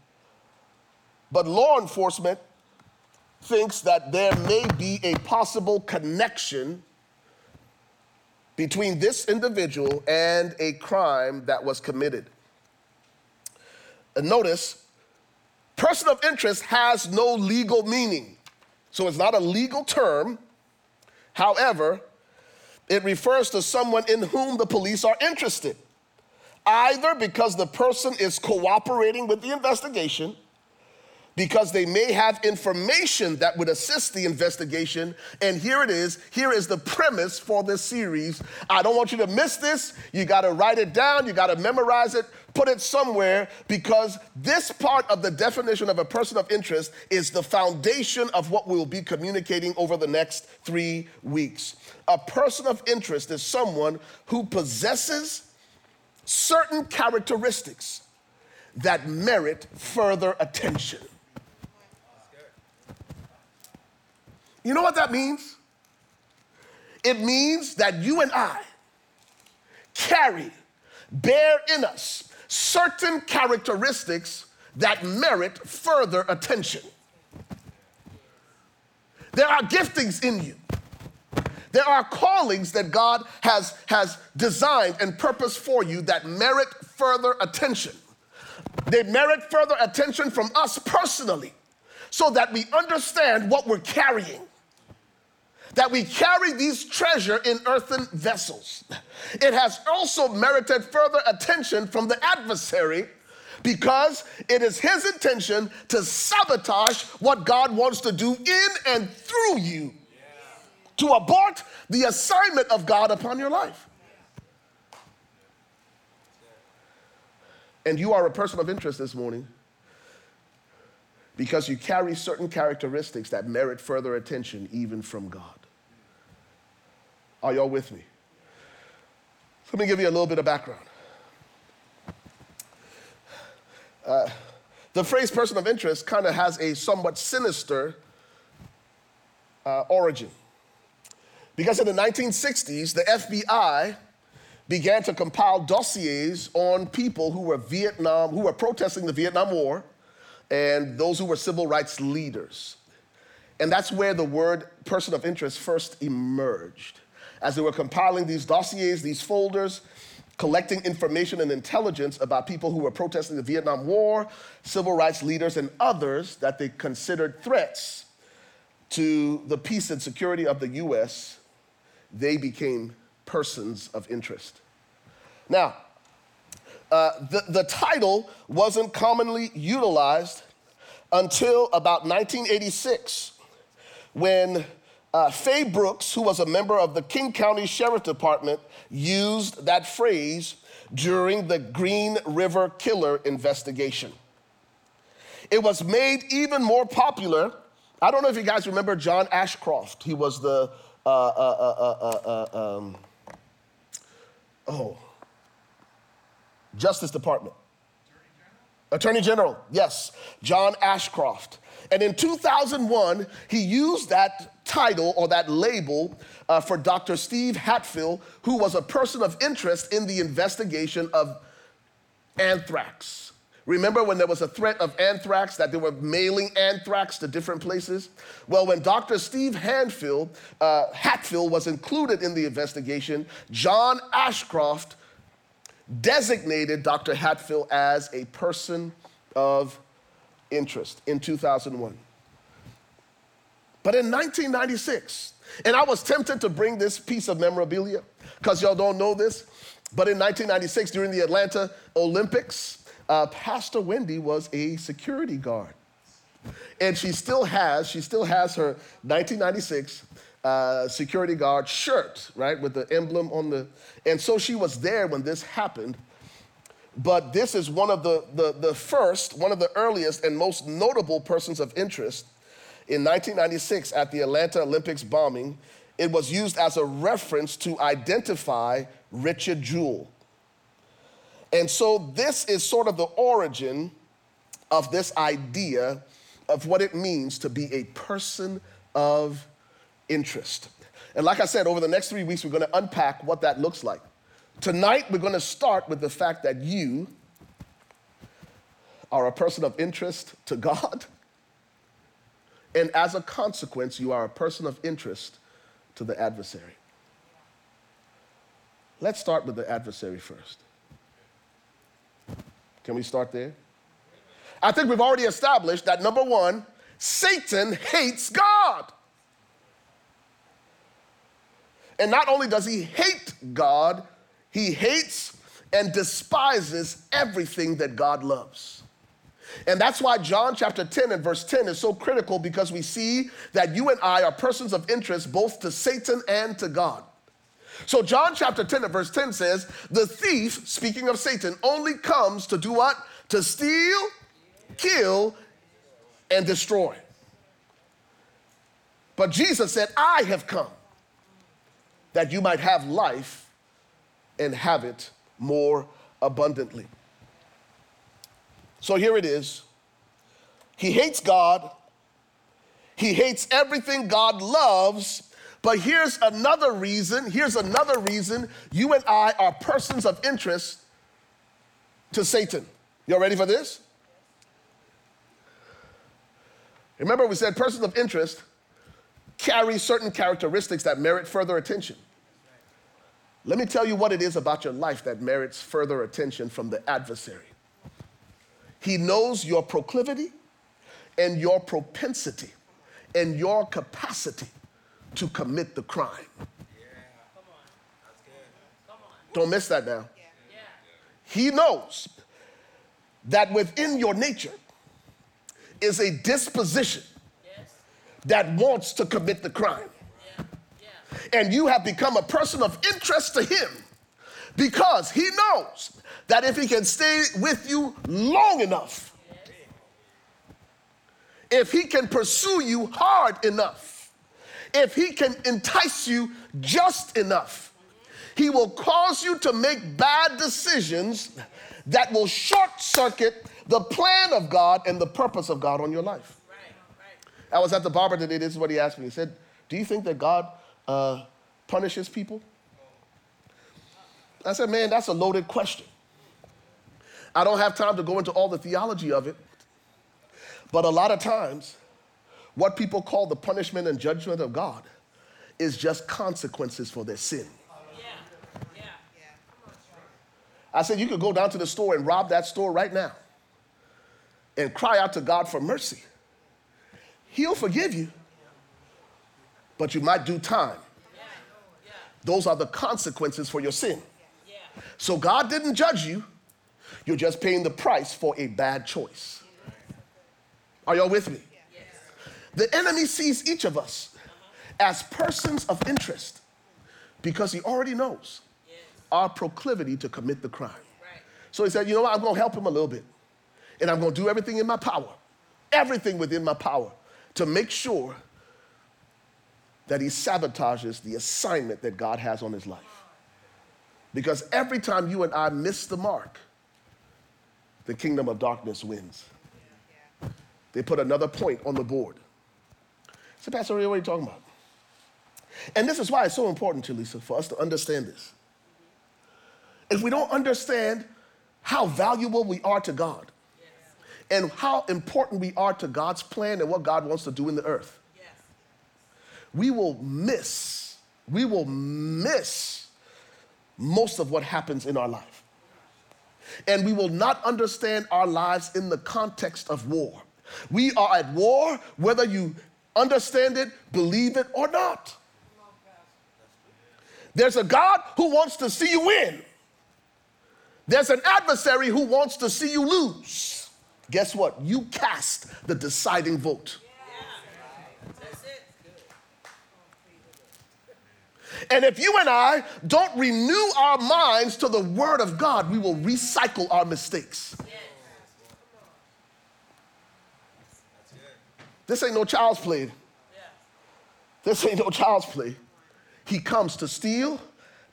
but law enforcement thinks that there may be a possible connection between this individual and a crime that was committed. And notice, person of interest has no legal meaning. So it's not a legal term. However, it refers to someone in whom the police are interested, either because the person is cooperating with the investigation, because they may have information that would assist the investigation. And here it is. Here is the premise for this series. I don't want you to miss this. You got to write it down, you got to memorize it, put it somewhere, because this part of the definition of a person of interest is the foundation of what we'll be communicating over the next three weeks. A person of interest is someone who possesses certain characteristics that merit further attention. You know what that means? It means that you and I carry, bear in us certain characteristics that merit further attention. There are giftings in you. There are callings that God has, has designed and purposed for you that merit further attention. They merit further attention from us personally so that we understand what we're carrying. That we carry these treasure in earthen vessels. It has also merited further attention from the adversary because it is his intention to sabotage what God wants to do in and through you to abort the assignment of God upon your life. And you are a person of interest this morning because you carry certain characteristics that merit further attention, even from God. Are y'all with me? Let me give you a little bit of background. Uh, the phrase person of interest kind of has a somewhat sinister uh, origin. Because in the 1960s, the FBI began to compile dossiers on people who were Vietnam, who were protesting the Vietnam War, and those who were civil rights leaders. And that's where the word person of interest first emerged. As they were compiling these dossiers, these folders, collecting information and intelligence about people who were protesting the Vietnam War, civil rights leaders, and others that they considered threats to the peace and security of the US, they became persons of interest. Now, uh, the, the title wasn't commonly utilized until about 1986 when uh, Fae Brooks, who was a member of the King County Sheriff Department, used that phrase during the Green River Killer investigation. It was made even more popular. I don't know if you guys remember John Ashcroft. He was the, uh, uh, uh, um, oh, Justice Department. Attorney General? Attorney General, yes, John Ashcroft. And in 2001, he used that title or that label uh, for Dr. Steve Hatfield, who was a person of interest in the investigation of anthrax. Remember when there was a threat of anthrax that they were mailing anthrax to different places? Well, when Dr. Steve Hatfill, uh, Hatfill was included in the investigation, John Ashcroft designated Dr. Hatfield as a person of interest in 2001. But in 1996, and I was tempted to bring this piece of memorabilia because y'all don't know this, but in 1996, during the Atlanta Olympics, uh, Pastor Wendy was a security guard. And she still has, she still has her 1996 uh, security guard shirt, right, with the emblem on the. And so she was there when this happened. But this is one of the, the, the first, one of the earliest and most notable persons of interest. In 1996, at the Atlanta Olympics bombing, it was used as a reference to identify Richard Jewell. And so, this is sort of the origin of this idea of what it means to be a person of interest. And like I said, over the next three weeks, we're going to unpack what that looks like. Tonight, we're going to start with the fact that you are a person of interest to God. And as a consequence, you are a person of interest to the adversary. Let's start with the adversary first. Can we start there? I think we've already established that number one, Satan hates God. And not only does he hate God, he hates and despises everything that God loves. And that's why John chapter 10 and verse 10 is so critical because we see that you and I are persons of interest both to Satan and to God. So, John chapter 10 and verse 10 says, The thief, speaking of Satan, only comes to do what? To steal, kill, and destroy. But Jesus said, I have come that you might have life and have it more abundantly. So here it is. He hates God. He hates everything God loves. But here's another reason. Here's another reason you and I are persons of interest to Satan. Y'all ready for this? Remember, we said persons of interest carry certain characteristics that merit further attention. Let me tell you what it is about your life that merits further attention from the adversary. He knows your proclivity and your propensity and your capacity to commit the crime. Don't miss that now. He knows that within your nature is a disposition that wants to commit the crime and you have become a person of interest to him Because he knows that if he can stay with you long enough, if he can pursue you hard enough, if he can entice you just enough, he will cause you to make bad decisions that will short circuit the plan of God and the purpose of God on your life. I was at the barber today. This is what he asked me. He said, Do you think that God uh, punishes people? I said, Man, that's a loaded question. I don't have time to go into all the theology of it. But a lot of times, what people call the punishment and judgment of God is just consequences for their sin. I said, You could go down to the store and rob that store right now and cry out to God for mercy. He'll forgive you, but you might do time. Those are the consequences for your sin. So God didn't judge you, you're just paying the price for a bad choice. Are y'all with me? The enemy sees each of us as persons of interest because he already knows our proclivity to commit the crime. So he said, You know what? I'm going to help him a little bit. And I'm going to do everything in my power, everything within my power to make sure that he sabotages the assignment that God has on his life. Because every time you and I miss the mark, the kingdom of darkness wins. They put another point on the board. So, Pastor, what are you talking about? And this is why it's so important, to Lisa, for us to understand this. If we don't understand how valuable we are to God and how important we are to God's plan and what God wants to do in the earth, we will miss, we will miss most of what happens in our life. And we will not understand our lives in the context of war. We are at war whether you understand it, believe it, or not. There's a God who wants to see you win. There's an adversary who wants to see you lose. Guess what? You cast the deciding vote. And if you and I don't renew our minds to the Word of God, we will recycle our mistakes. This ain't no child's play. This ain't no child's play. He comes to steal,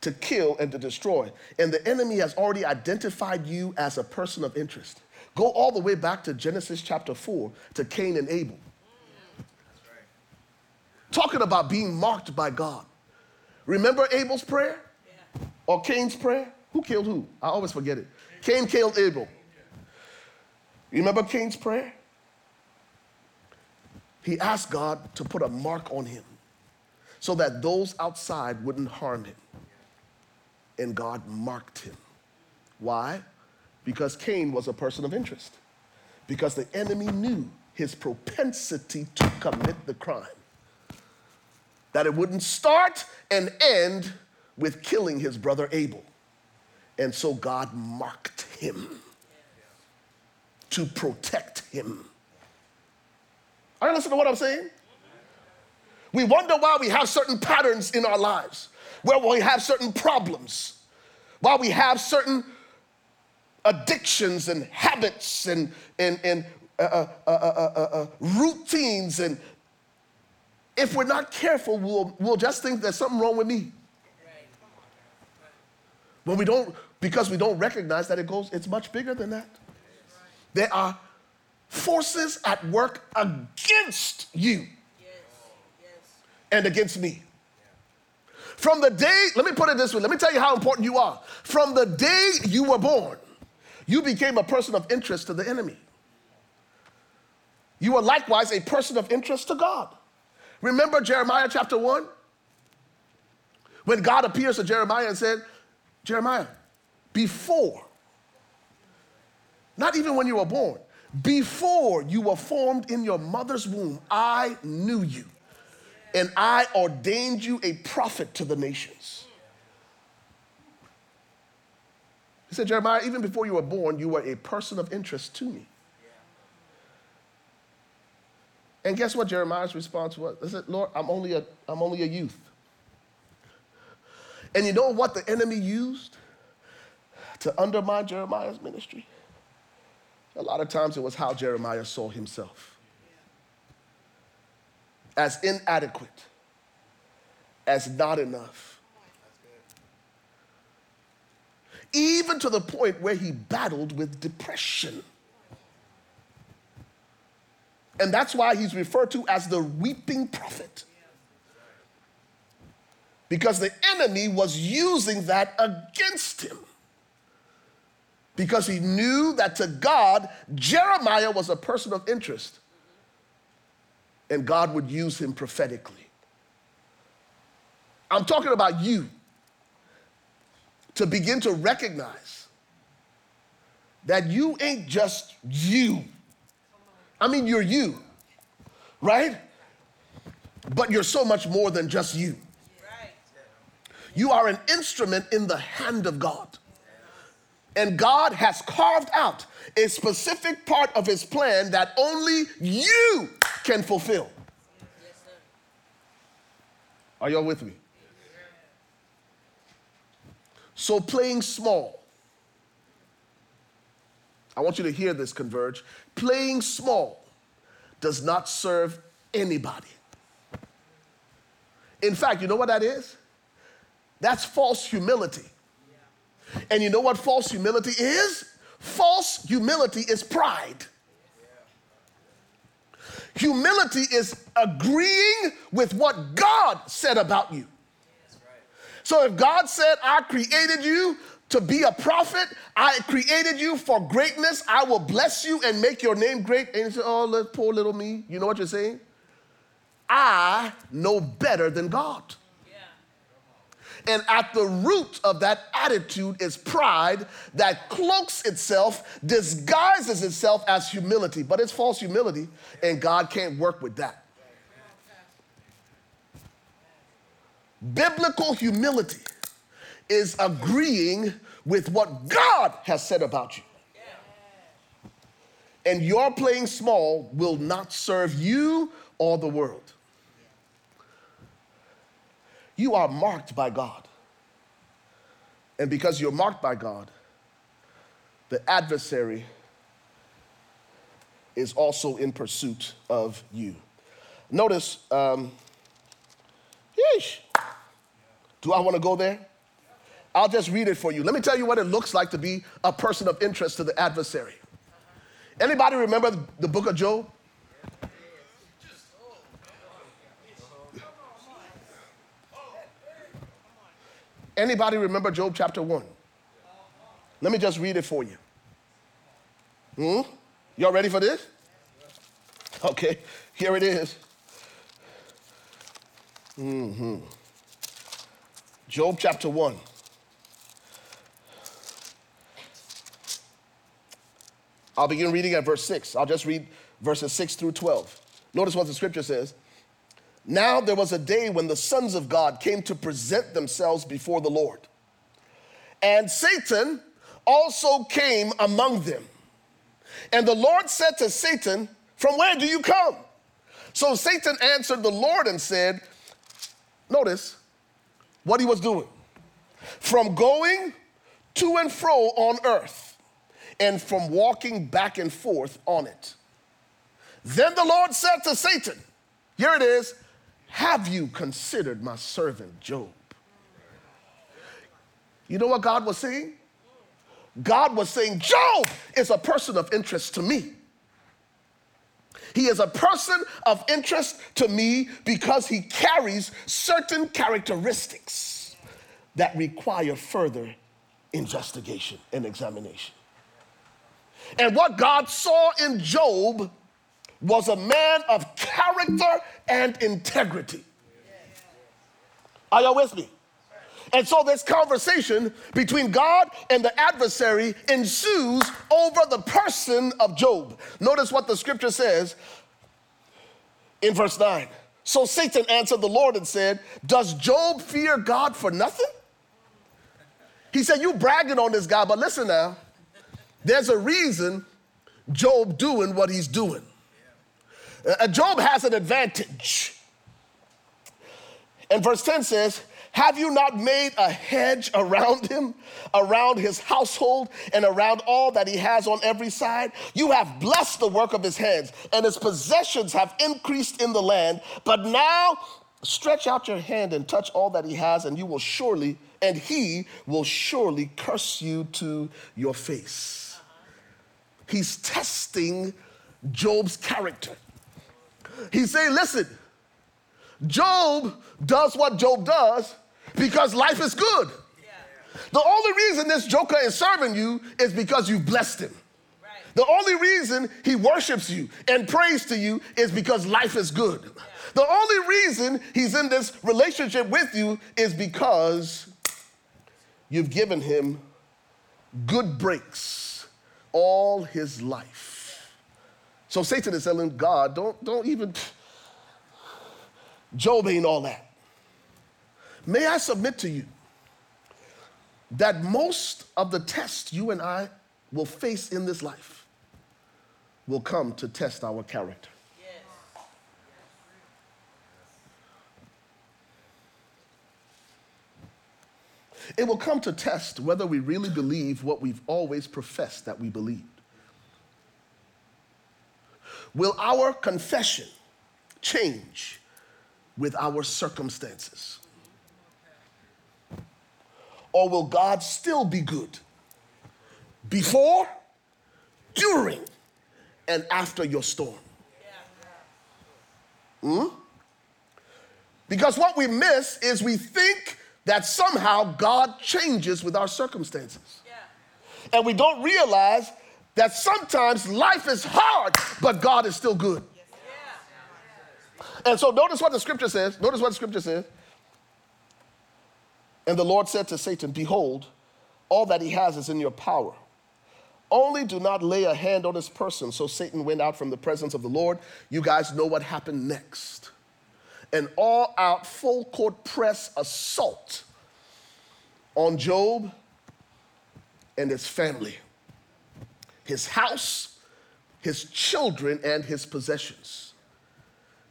to kill, and to destroy. And the enemy has already identified you as a person of interest. Go all the way back to Genesis chapter 4 to Cain and Abel. Talking about being marked by God. Remember Abel's prayer? Or Cain's prayer? Who killed who? I always forget it. Cain killed Abel. You remember Cain's prayer? He asked God to put a mark on him so that those outside wouldn't harm him. And God marked him. Why? Because Cain was a person of interest. Because the enemy knew his propensity to commit the crime. That it wouldn't start and end with killing his brother Abel. And so God marked him to protect him. Are you listening to what I'm saying? We wonder why we have certain patterns in our lives, where we have certain problems, why we have certain addictions and habits and, and, and uh, uh, uh, routines. And if we're not careful, we'll, we'll just think there's something wrong with me. When we don't, because we don't recognize that it goes, it's much bigger than that. There are forces at work against you and against me. From the day, let me put it this way, let me tell you how important you are. From the day you were born, you became a person of interest to the enemy. You were likewise a person of interest to God. Remember Jeremiah chapter 1? When God appears to Jeremiah and said, Jeremiah, before, not even when you were born, before you were formed in your mother's womb, I knew you and I ordained you a prophet to the nations. He said, Jeremiah, even before you were born, you were a person of interest to me. And guess what Jeremiah's response was? He said, Lord, I'm only a, I'm only a youth. And you know what the enemy used to undermine Jeremiah's ministry? A lot of times it was how Jeremiah saw himself as inadequate, as not enough. Even to the point where he battled with depression. And that's why he's referred to as the weeping prophet. Because the enemy was using that against him. Because he knew that to God, Jeremiah was a person of interest. And God would use him prophetically. I'm talking about you to begin to recognize that you ain't just you. I mean, you're you, right? But you're so much more than just you. You are an instrument in the hand of God. And God has carved out a specific part of his plan that only you can fulfill. Are y'all with me? So, playing small, I want you to hear this, Converge. Playing small does not serve anybody. In fact, you know what that is? That's false humility. And you know what false humility is? False humility is pride. Humility is agreeing with what God said about you. So if God said, I created you to be a prophet, I created you for greatness, I will bless you and make your name great. And you say, Oh, poor little me. You know what you're saying? I know better than God. And at the root of that attitude is pride that cloaks itself, disguises itself as humility, but it's false humility, and God can't work with that. Biblical humility is agreeing with what God has said about you. And your playing small will not serve you or the world. You are marked by God. And because you're marked by God, the adversary is also in pursuit of you. Notice, um, yeesh, do I want to go there? I'll just read it for you. Let me tell you what it looks like to be a person of interest to the adversary. Anybody remember the book of Job? Anybody remember Job chapter 1? Let me just read it for you. Hmm? Y'all ready for this? Okay, here it is. Mm-hmm. Job chapter 1. I'll begin reading at verse 6. I'll just read verses 6 through 12. Notice what the scripture says. Now there was a day when the sons of God came to present themselves before the Lord. And Satan also came among them. And the Lord said to Satan, From where do you come? So Satan answered the Lord and said, Notice what he was doing. From going to and fro on earth, and from walking back and forth on it. Then the Lord said to Satan, Here it is, have you considered my servant Job? You know what God was saying? God was saying, Job is a person of interest to me. He is a person of interest to me because he carries certain characteristics that require further investigation and examination. And what God saw in Job was a man of character and integrity. Are y'all with me? And so this conversation between God and the adversary ensues over the person of Job. Notice what the scripture says in verse 9. So Satan answered the Lord and said, Does Job fear God for nothing? He said, You bragging on this guy, but listen now, there's a reason Job doing what he's doing. Uh, Job has an advantage. And verse 10 says, Have you not made a hedge around him, around his household, and around all that he has on every side? You have blessed the work of his hands, and his possessions have increased in the land. But now stretch out your hand and touch all that he has, and you will surely, and he will surely curse you to your face. He's testing Job's character. He's saying, listen, Job does what Job does because life is good. The only reason this joker is serving you is because you blessed him. The only reason he worships you and prays to you is because life is good. The only reason he's in this relationship with you is because you've given him good breaks all his life. So Satan is telling God, don't, don't even, Job ain't all that. May I submit to you that most of the tests you and I will face in this life will come to test our character. It will come to test whether we really believe what we've always professed that we believed. Will our confession change with our circumstances? Or will God still be good before, during, and after your storm? Hmm? Because what we miss is we think that somehow God changes with our circumstances. And we don't realize that sometimes life is hard, but God is still good. And so notice what the scripture says. Notice what the scripture says. And the Lord said to Satan, Behold, all that he has is in your power. Only do not lay a hand on his person. So Satan went out from the presence of the Lord. You guys know what happened next. An all out, full court press assault on Job and his family, his house, his children, and his possessions.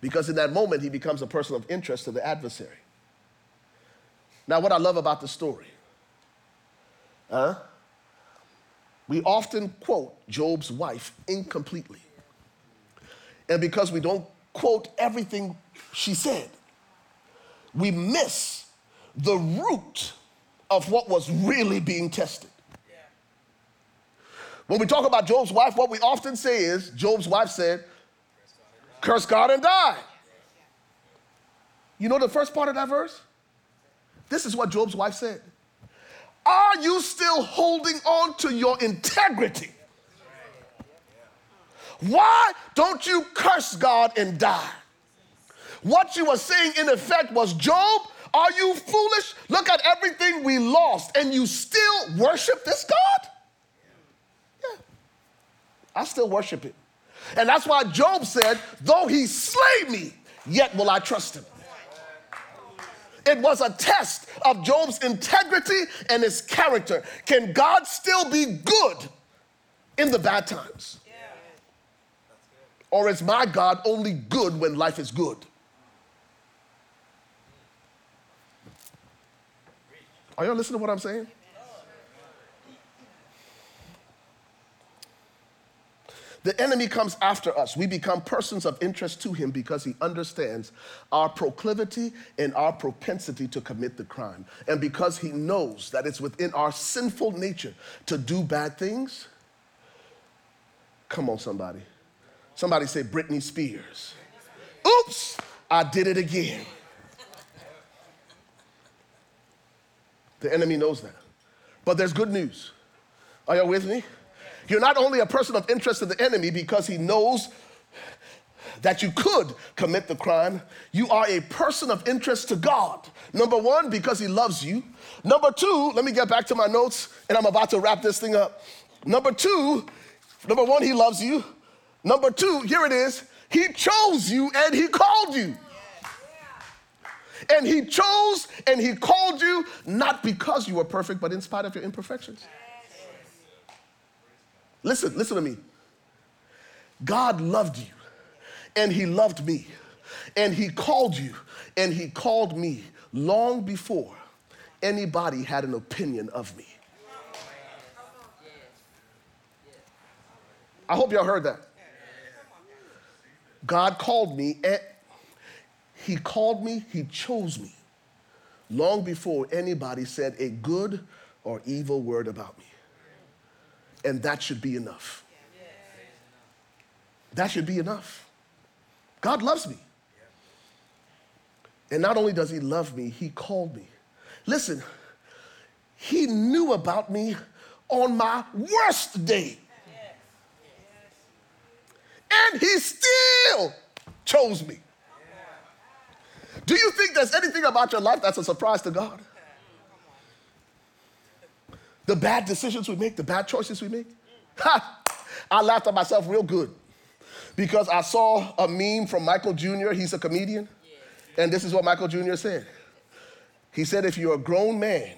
Because in that moment, he becomes a person of interest to the adversary. Now, what I love about the story, huh? We often quote Job's wife incompletely. And because we don't quote everything she said, we miss the root of what was really being tested. When we talk about Job's wife, what we often say is Job's wife said, Curse God and die. You know the first part of that verse? This is what Job's wife said. Are you still holding on to your integrity? Why don't you curse God and die? What you were saying, in effect, was Job, are you foolish? Look at everything we lost, and you still worship this God? Yeah. I still worship him. And that's why Job said, Though he slay me, yet will I trust him. It was a test of Job's integrity and his character. Can God still be good in the bad times? Or is my God only good when life is good? Are y'all listening to what I'm saying? The enemy comes after us. We become persons of interest to him because he understands our proclivity and our propensity to commit the crime. And because he knows that it's within our sinful nature to do bad things. Come on, somebody. Somebody say Britney Spears. Oops, I did it again. The enemy knows that. But there's good news. Are y'all with me? You're not only a person of interest to the enemy because he knows that you could commit the crime, you are a person of interest to God. Number one, because he loves you. Number two, let me get back to my notes and I'm about to wrap this thing up. Number two, number one, he loves you. Number two, here it is, he chose you and he called you. And he chose and he called you not because you were perfect, but in spite of your imperfections. Listen, listen to me. God loved you, and He loved me, and He called you, and He called me long before anybody had an opinion of me. I hope y'all heard that. God called me, and He called me, He chose me long before anybody said a good or evil word about me. And that should be enough. That should be enough. God loves me. And not only does He love me, He called me. Listen, He knew about me on my worst day. And He still chose me. Do you think there's anything about your life that's a surprise to God? The bad decisions we make, the bad choices we make. Ha! I laughed at myself real good because I saw a meme from Michael Jr., he's a comedian, and this is what Michael Jr. said. He said, If you're a grown man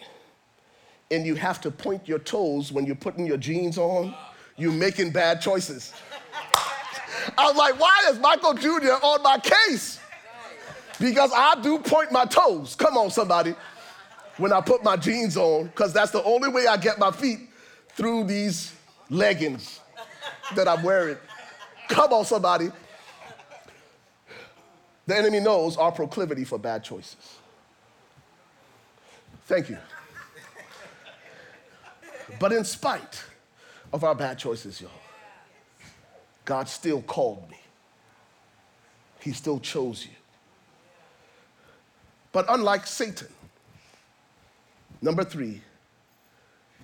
and you have to point your toes when you're putting your jeans on, you're making bad choices. I was like, Why is Michael Jr. on my case? Because I do point my toes. Come on, somebody. When I put my jeans on, because that's the only way I get my feet through these leggings that I'm wearing. Come on, somebody. The enemy knows our proclivity for bad choices. Thank you. But in spite of our bad choices, y'all, God still called me. He still chose you. But unlike Satan, number three,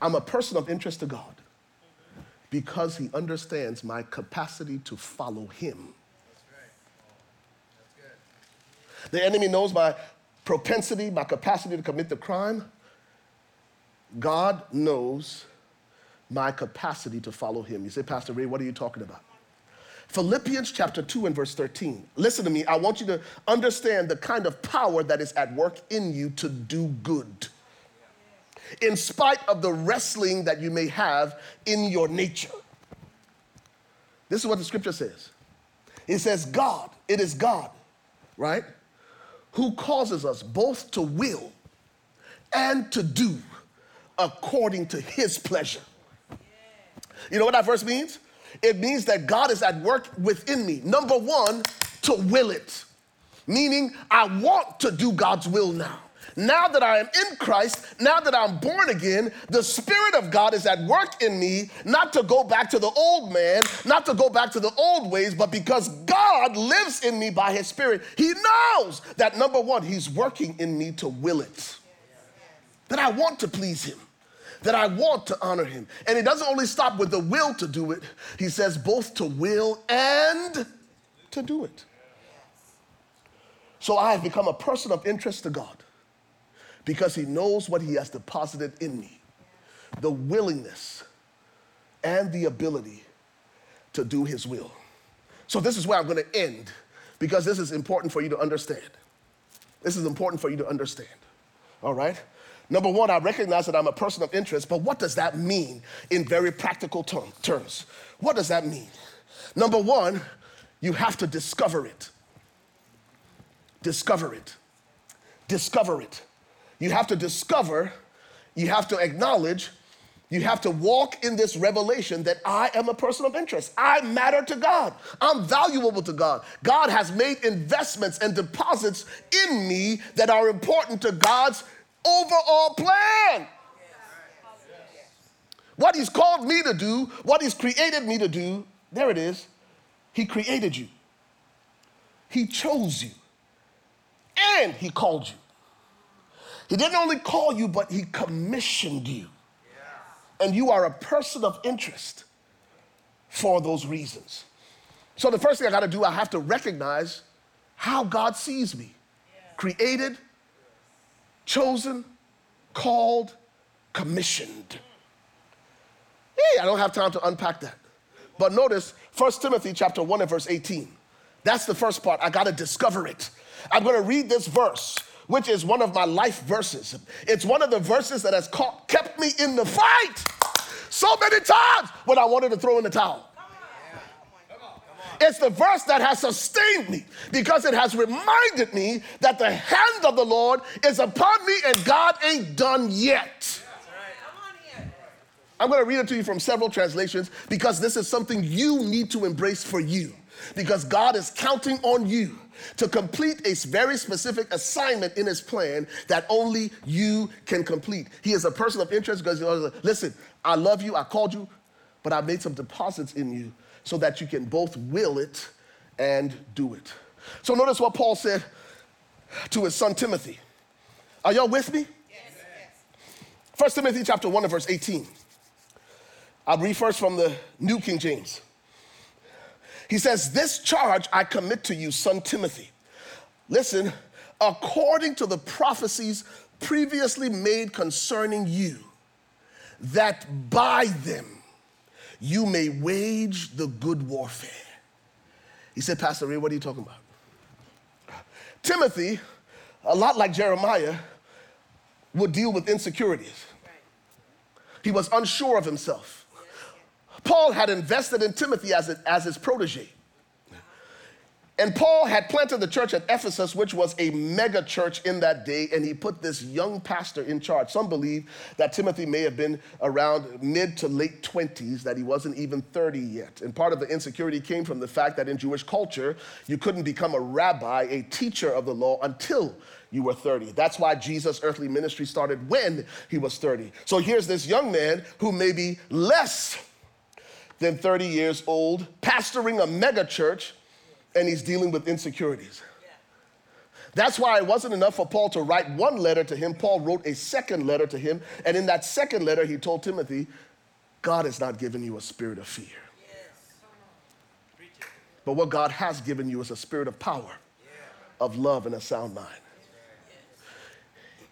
I'm a person of interest to God because he understands my capacity to follow him. The enemy knows my propensity, my capacity to commit the crime. God knows my capacity to follow him. You say, Pastor Ray, what are you talking about? Philippians chapter 2 and verse 13. Listen to me. I want you to understand the kind of power that is at work in you to do good. In spite of the wrestling that you may have in your nature. This is what the scripture says. It says, God, it is God, right? Who causes us both to will and to do according to his pleasure. You know what that verse means? It means that God is at work within me. Number one, to will it, meaning I want to do God's will now. Now that I am in Christ, now that I'm born again, the Spirit of God is at work in me, not to go back to the old man, not to go back to the old ways, but because God lives in me by His Spirit, He knows that number one, He's working in me to will it. That I want to please Him that I want to honor him. And it doesn't only stop with the will to do it, he says both to will and to do it. So I have become a person of interest to God because he knows what he has deposited in me the willingness and the ability to do his will. So this is where I'm going to end because this is important for you to understand. This is important for you to understand. All right? Number one, I recognize that I'm a person of interest, but what does that mean in very practical term, terms? What does that mean? Number one, you have to discover it. Discover it. Discover it. You have to discover, you have to acknowledge, you have to walk in this revelation that I am a person of interest. I matter to God. I'm valuable to God. God has made investments and deposits in me that are important to God's overall plan. What He's called me to do, what He's created me to do, there it is. He created you, He chose you, and He called you. He didn't only call you, but He commissioned you. And you are a person of interest for those reasons. So, the first thing I got to do, I have to recognize how God sees me created, chosen, called, commissioned. Hey, I don't have time to unpack that. But notice 1 Timothy chapter 1 and verse 18. That's the first part. I got to discover it. I'm going to read this verse which is one of my life verses. It's one of the verses that has caught, kept me in the fight so many times when I wanted to throw in the towel. It's the verse that has sustained me because it has reminded me that the hand of the Lord is upon me and God ain't done yet. I'm going to read it to you from several translations because this is something you need to embrace for you. Because God is counting on you to complete a very specific assignment in His plan that only you can complete. He is a person of interest because, listen, I love you, I called you, but I made some deposits in you so that you can both will it and do it. So notice what Paul said to his son Timothy. Are y'all with me? Yes. 1 Timothy chapter 1 and verse 18. I'll read first from the New King James. He says, This charge I commit to you, son Timothy. Listen, according to the prophecies previously made concerning you, that by them you may wage the good warfare. He said, Pastor Ray, what are you talking about? Timothy, a lot like Jeremiah, would deal with insecurities. He was unsure of himself. Paul had invested in Timothy as, a, as his protege. And Paul had planted the church at Ephesus, which was a mega church in that day, and he put this young pastor in charge. Some believe that Timothy may have been around mid to late 20s, that he wasn't even 30 yet. And part of the insecurity came from the fact that in Jewish culture, you couldn't become a rabbi, a teacher of the law, until you were 30. That's why Jesus' earthly ministry started when he was 30. So here's this young man who may be less than 30 years old, pastoring a mega church, and he's dealing with insecurities. That's why it wasn't enough for Paul to write one letter to him. Paul wrote a second letter to him. And in that second letter, he told Timothy, God has not given you a spirit of fear. But what God has given you is a spirit of power, of love, and a sound mind.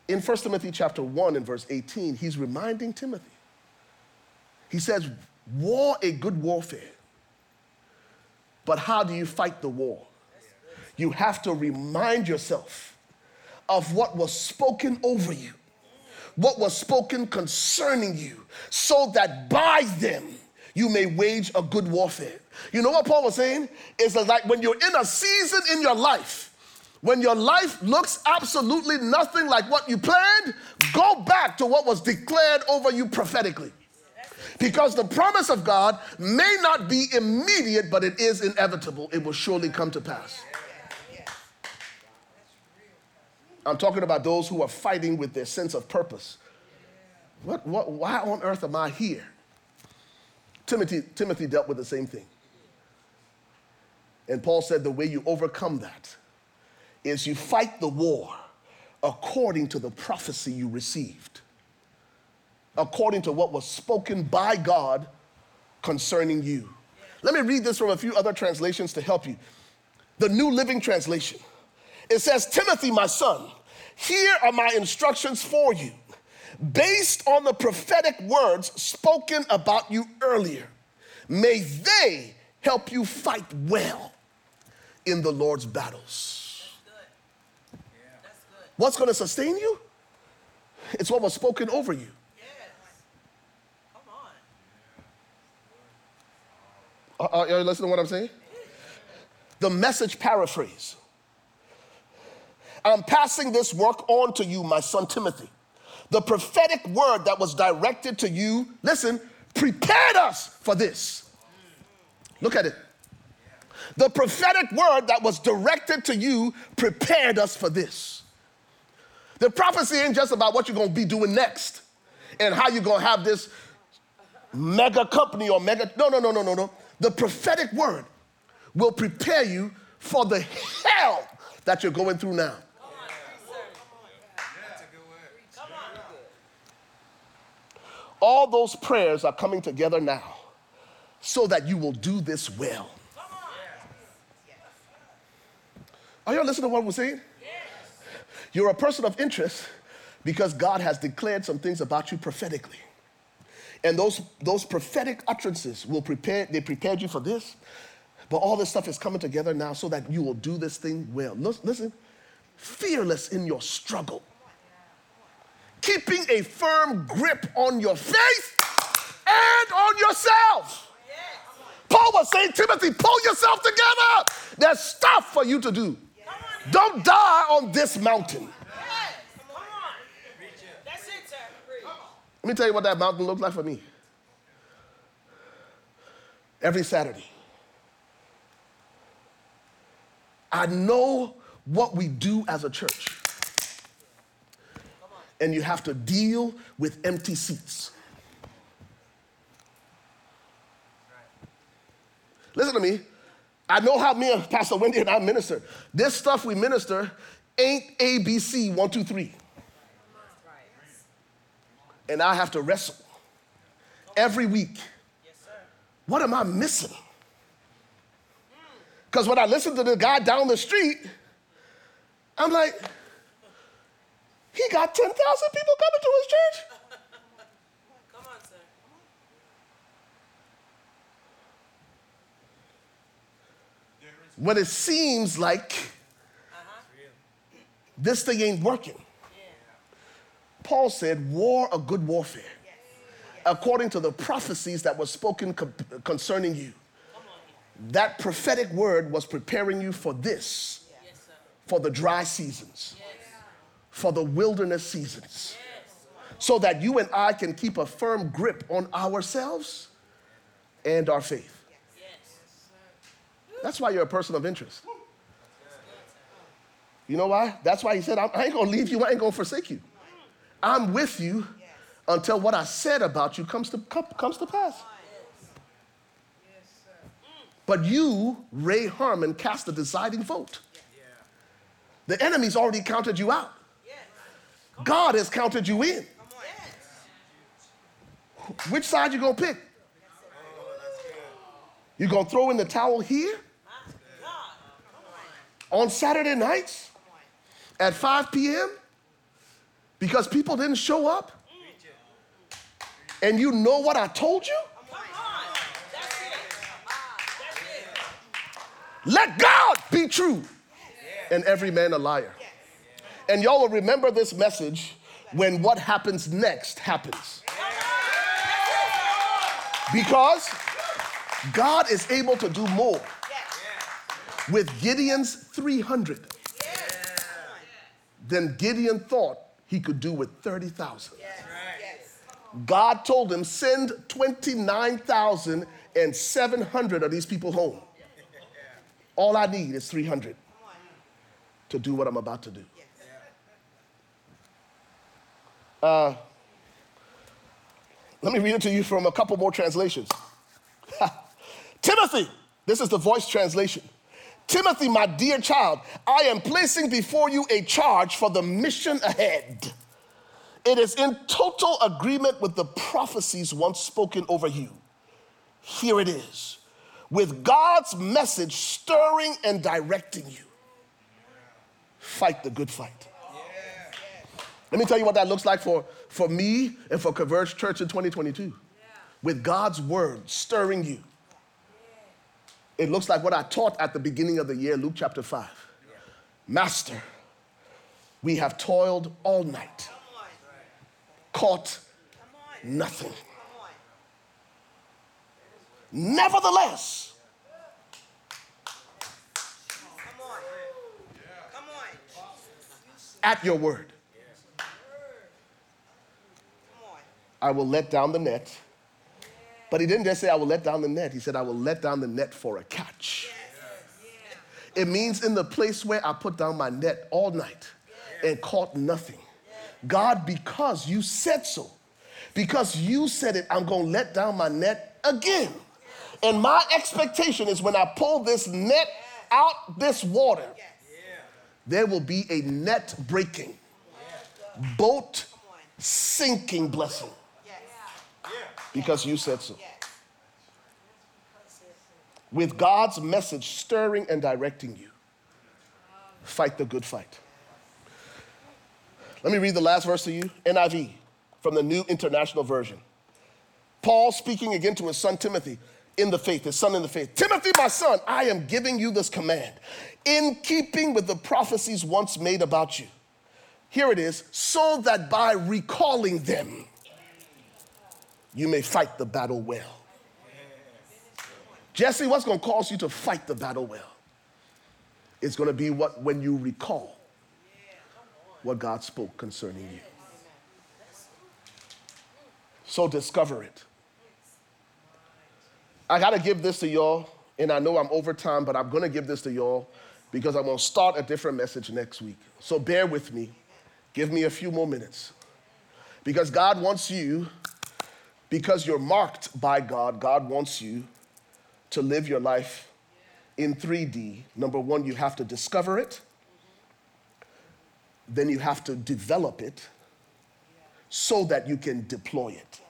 In 1 Timothy chapter 1 and verse 18, he's reminding Timothy. He says, war a good warfare. But how do you fight the war? You have to remind yourself of what was spoken over you, what was spoken concerning you, so that by them you may wage a good warfare. You know what Paul was saying? Is like when you're in a season in your life, when your life looks absolutely nothing like what you planned, go back to what was declared over you prophetically. Because the promise of God may not be immediate, but it is inevitable. It will surely come to pass. I'm talking about those who are fighting with their sense of purpose. What, what, why on earth am I here? Timothy, Timothy dealt with the same thing. And Paul said the way you overcome that is you fight the war according to the prophecy you received according to what was spoken by God concerning you. Let me read this from a few other translations to help you. The New Living Translation. It says, Timothy, my son, here are my instructions for you, based on the prophetic words spoken about you earlier. May they help you fight well in the Lord's battles. What's going to sustain you? It's what was spoken over you. Uh, uh, Are, you listening to what I'm saying? The message paraphrase. I'm passing this work on to you, my son Timothy. The prophetic word that was directed to you, listen, prepared us for this. Look at it. The prophetic word that was directed to you prepared us for this. The prophecy ain't just about what you're gonna be doing next and how you're gonna have this mega company or mega. No, no, no, no, no, no. The prophetic word will prepare you for the hell that you're going through now. All those prayers are coming together now so that you will do this well. Are you listening to what we're saying? You're a person of interest because God has declared some things about you prophetically. And those, those prophetic utterances will prepare, they prepared you for this. But all this stuff is coming together now so that you will do this thing well. Listen, fearless in your struggle, keeping a firm grip on your faith and on yourself. Paul was saying, Timothy, pull yourself together. There's stuff for you to do. Don't die on this mountain. Let me tell you what that mountain looked like for me. Every Saturday, I know what we do as a church. And you have to deal with empty seats. Listen to me. I know how me and Pastor Wendy and I minister. This stuff we minister ain't ABC one, two, three. And I have to wrestle every week. What am I missing? Because when I listen to the guy down the street, I'm like, he got 10,000 people coming to his church. Come on, sir. When it seems like this thing ain't working. Paul said, War a good warfare, according to the prophecies that were spoken co- concerning you. That prophetic word was preparing you for this, for the dry seasons, for the wilderness seasons, so that you and I can keep a firm grip on ourselves and our faith. That's why you're a person of interest. You know why? That's why he said, I ain't gonna leave you, I ain't gonna forsake you. I'm with you until what I said about you comes to, comes to pass. But you, Ray Harmon, cast the deciding vote. The enemy's already counted you out. God has counted you in. Which side you gonna pick? Oh, you gonna throw in the towel here? On Saturday nights at 5 p.m. because people didn't show up? And you know what I told you? Let God be true and every man a liar. And y'all will remember this message when what happens next happens. Because God is able to do more with Gideon's 300 than Gideon thought he could do with 30,000. God told him, send 29,700 of these people home. All I need is 300 to do what I'm about to do. Uh, let me read it to you from a couple more translations. Timothy, this is the voice translation. Timothy, my dear child, I am placing before you a charge for the mission ahead. It is in total agreement with the prophecies once spoken over you. Here it is, with God's message stirring and directing you. Fight the good fight. Let me tell you what that looks like for, for me and for Converge Church in 2022. With God's word stirring you. It looks like what I taught at the beginning of the year, Luke chapter 5. Master, we have toiled all night, caught nothing. Nevertheless, at your word, I will let down the net. But he didn't just say, I will let down the net. He said, I will let down the net for a catch. It means in the place where I put down my net all night and caught nothing. God, because you said so, because you said it, I'm going to let down my net again. And my expectation is when I pull this net out this water, there will be a net breaking, boat sinking blessing because you said so. With God's message stirring and directing you, fight the good fight. Let me read the last verse to you NIV from the New International Version. Paul speaking again to his son Timothy in the faith, his son in the faith. Timothy, my son, I am giving you this command in keeping with the prophecies once made about you. Here it is, so that by recalling them, you may fight the battle well. Jesse, what's going to cause you to fight the battle well? It's going to be what when you recall what God spoke concerning you. So discover it. I got to give this to y'all, and I know I'm over time, but I'm going to give this to y'all because I'm going to start a different message next week. So bear with me. Give me a few more minutes. Because God wants you, because you're marked by God, God wants you to live your life in 3D. Number one, you have to discover it, then you have to develop it so that you can deploy it.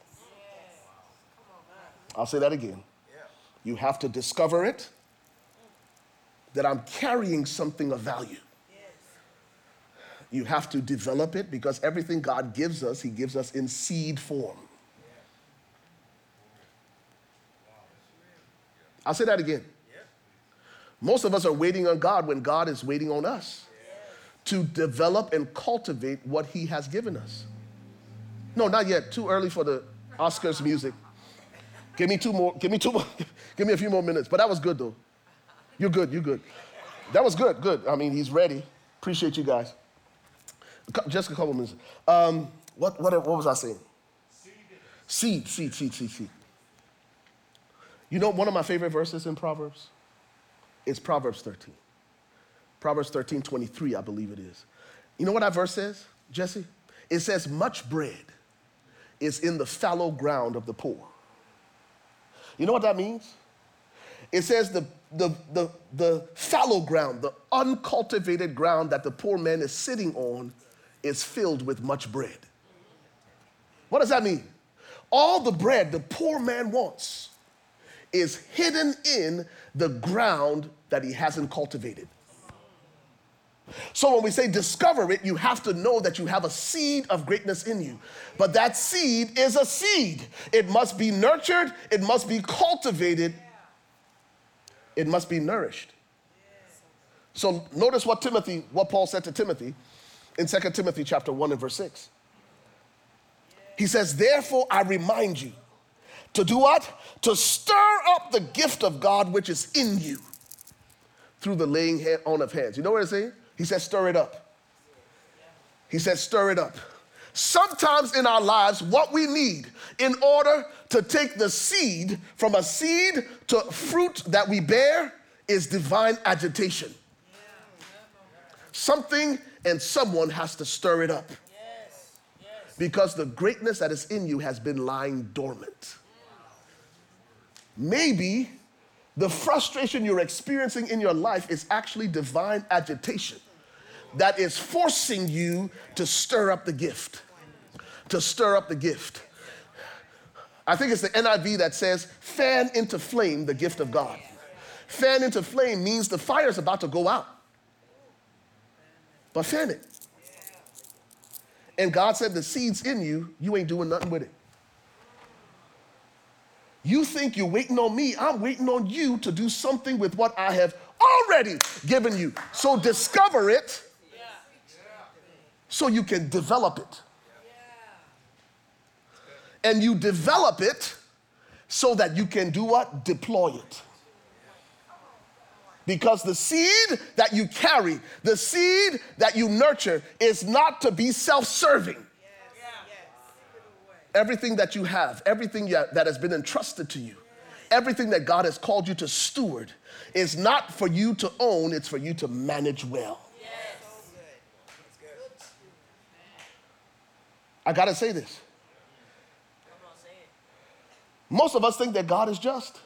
I'll say that again. You have to discover it, that I'm carrying something of value. You have to develop it because everything God gives us, He gives us in seed form. I'll say that again. Most of us are waiting on God when God is waiting on us to develop and cultivate what He has given us. No, not yet. Too early for the Oscars music. Give me two more. Give me two more. give me a few more minutes. But that was good though. You're good. You're good. That was good. Good. I mean, he's ready. Appreciate you guys. Just a couple minutes. Um, what, what, what was I saying? Seed, seed, seed, seed, seed. You know, one of my favorite verses in Proverbs is Proverbs 13. Proverbs 13, 23, I believe it is. You know what that verse says, Jesse? It says, Much bread is in the fallow ground of the poor. You know what that means? It says the, the, the, the fallow ground, the uncultivated ground that the poor man is sitting on, is filled with much bread. What does that mean? All the bread the poor man wants is hidden in the ground that he hasn't cultivated. So when we say discover it, you have to know that you have a seed of greatness in you. But that seed is a seed. It must be nurtured, it must be cultivated, it must be nourished. So notice what Timothy, what Paul said to Timothy in 2 Timothy chapter 1 and verse 6. He says, Therefore I remind you to do what? To stir up the gift of God which is in you through the laying on of hands. You know what it's saying? He says, stir it up. He says, stir it up. Sometimes in our lives, what we need in order to take the seed from a seed to fruit that we bear is divine agitation. Something and someone has to stir it up. Because the greatness that is in you has been lying dormant. Maybe the frustration you're experiencing in your life is actually divine agitation that is forcing you to stir up the gift. To stir up the gift. I think it's the NIV that says, fan into flame the gift of God. Fan into flame means the fire is about to go out. But fan it. And God said, the seed's in you, you ain't doing nothing with it. You think you're waiting on me, I'm waiting on you to do something with what I have already given you. So discover it so you can develop it. And you develop it so that you can do what? Deploy it. Because the seed that you carry, the seed that you nurture, is not to be self serving. Everything that you have, everything that has been entrusted to you, everything that God has called you to steward, is not for you to own, it's for you to manage well. I gotta say this. Most of us think that God is just.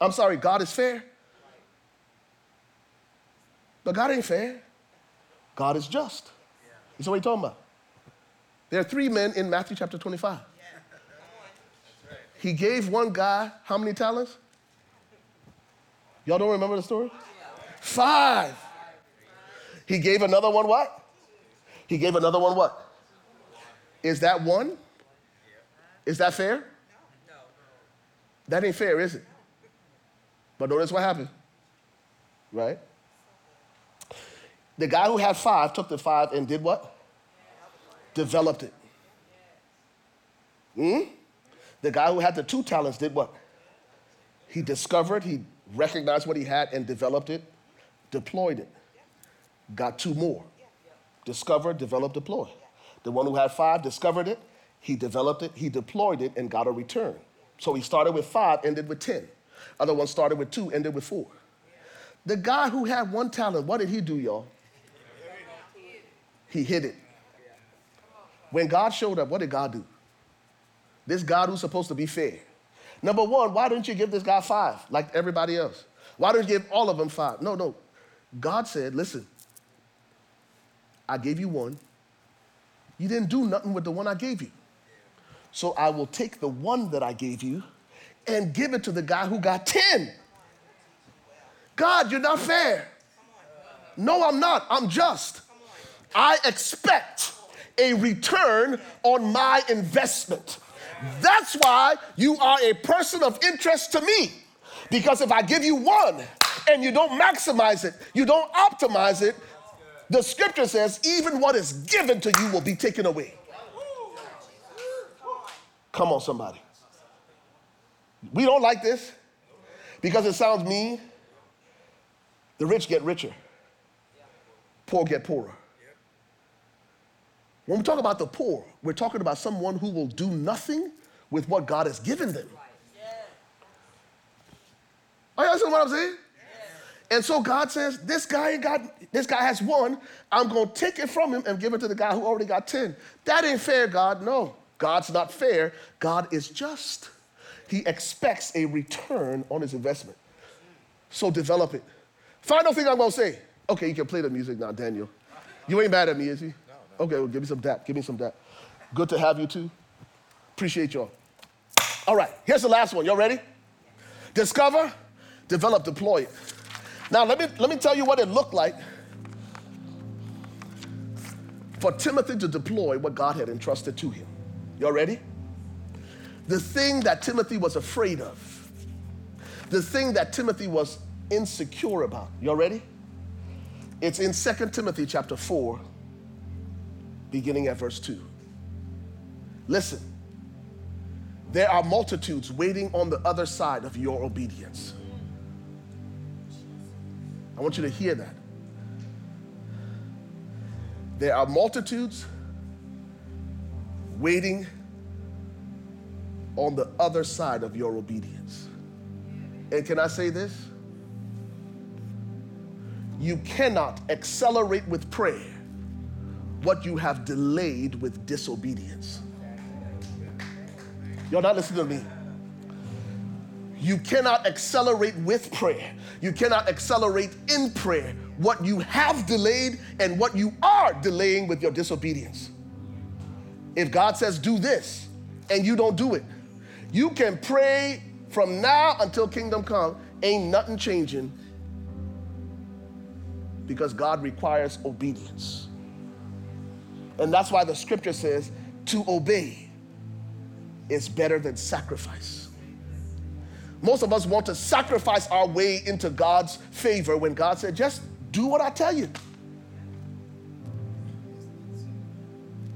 I'm sorry, God is fair. But God ain't fair. God is just. You see what he's talking about? There are three men in Matthew chapter 25. He gave one guy how many talents? Y'all don't remember the story? Five. He gave another one what? He gave another one what? Is that one? Is that fair? That ain't fair, is it? But notice what happened, right? The guy who had five took the five and did what? Developed it. Hmm? The guy who had the two talents did what? He discovered, he recognized what he had and developed it, deployed it. Got two more. Discovered, developed, deployed. The one who had five discovered it, he developed it, he deployed it, and got a return. So he started with five, ended with 10. Other one started with two, ended with four. The guy who had one talent, what did he do, y'all? He hid it. When God showed up, what did God do? This God who's supposed to be fair. Number one, why didn't you give this guy five like everybody else? Why don't you give all of them five? No, no. God said, listen, I gave you one. You didn't do nothing with the one I gave you. So I will take the one that I gave you and give it to the guy who got 10. God, you're not fair. No, I'm not. I'm just. I expect a return on my investment. That's why you are a person of interest to me. Because if I give you one and you don't maximize it, you don't optimize it, the scripture says, even what is given to you will be taken away. Come on, somebody. We don't like this because it sounds mean. The rich get richer, poor get poorer. When we talk about the poor, we're talking about someone who will do nothing with what God has given them. Are you understand what I'm saying? And so God says, this guy got, this guy has one. I'm gonna take it from him and give it to the guy who already got 10. That ain't fair, God. No, God's not fair. God is just. He expects a return on his investment. So develop it. Final thing I'm gonna say. Okay, you can play the music now, Daniel. You ain't mad at me, is he? Okay, well, give me some dap. Give me some dap. Good to have you too. Appreciate y'all. All right, here's the last one. Y'all ready? Discover, develop, deploy it. Now, let me, let me tell you what it looked like for Timothy to deploy what God had entrusted to him. Y'all ready? The thing that Timothy was afraid of, the thing that Timothy was insecure about. Y'all ready? It's in 2 Timothy chapter 4, beginning at verse 2. Listen, there are multitudes waiting on the other side of your obedience. I want you to hear that. There are multitudes waiting on the other side of your obedience. And can I say this? You cannot accelerate with prayer what you have delayed with disobedience. You're not listening to me. You cannot accelerate with prayer. You cannot accelerate in prayer what you have delayed and what you are delaying with your disobedience. If God says, do this, and you don't do it, you can pray from now until kingdom come, ain't nothing changing because God requires obedience. And that's why the scripture says to obey is better than sacrifice. Most of us want to sacrifice our way into God's favor when God said, just do what I tell you.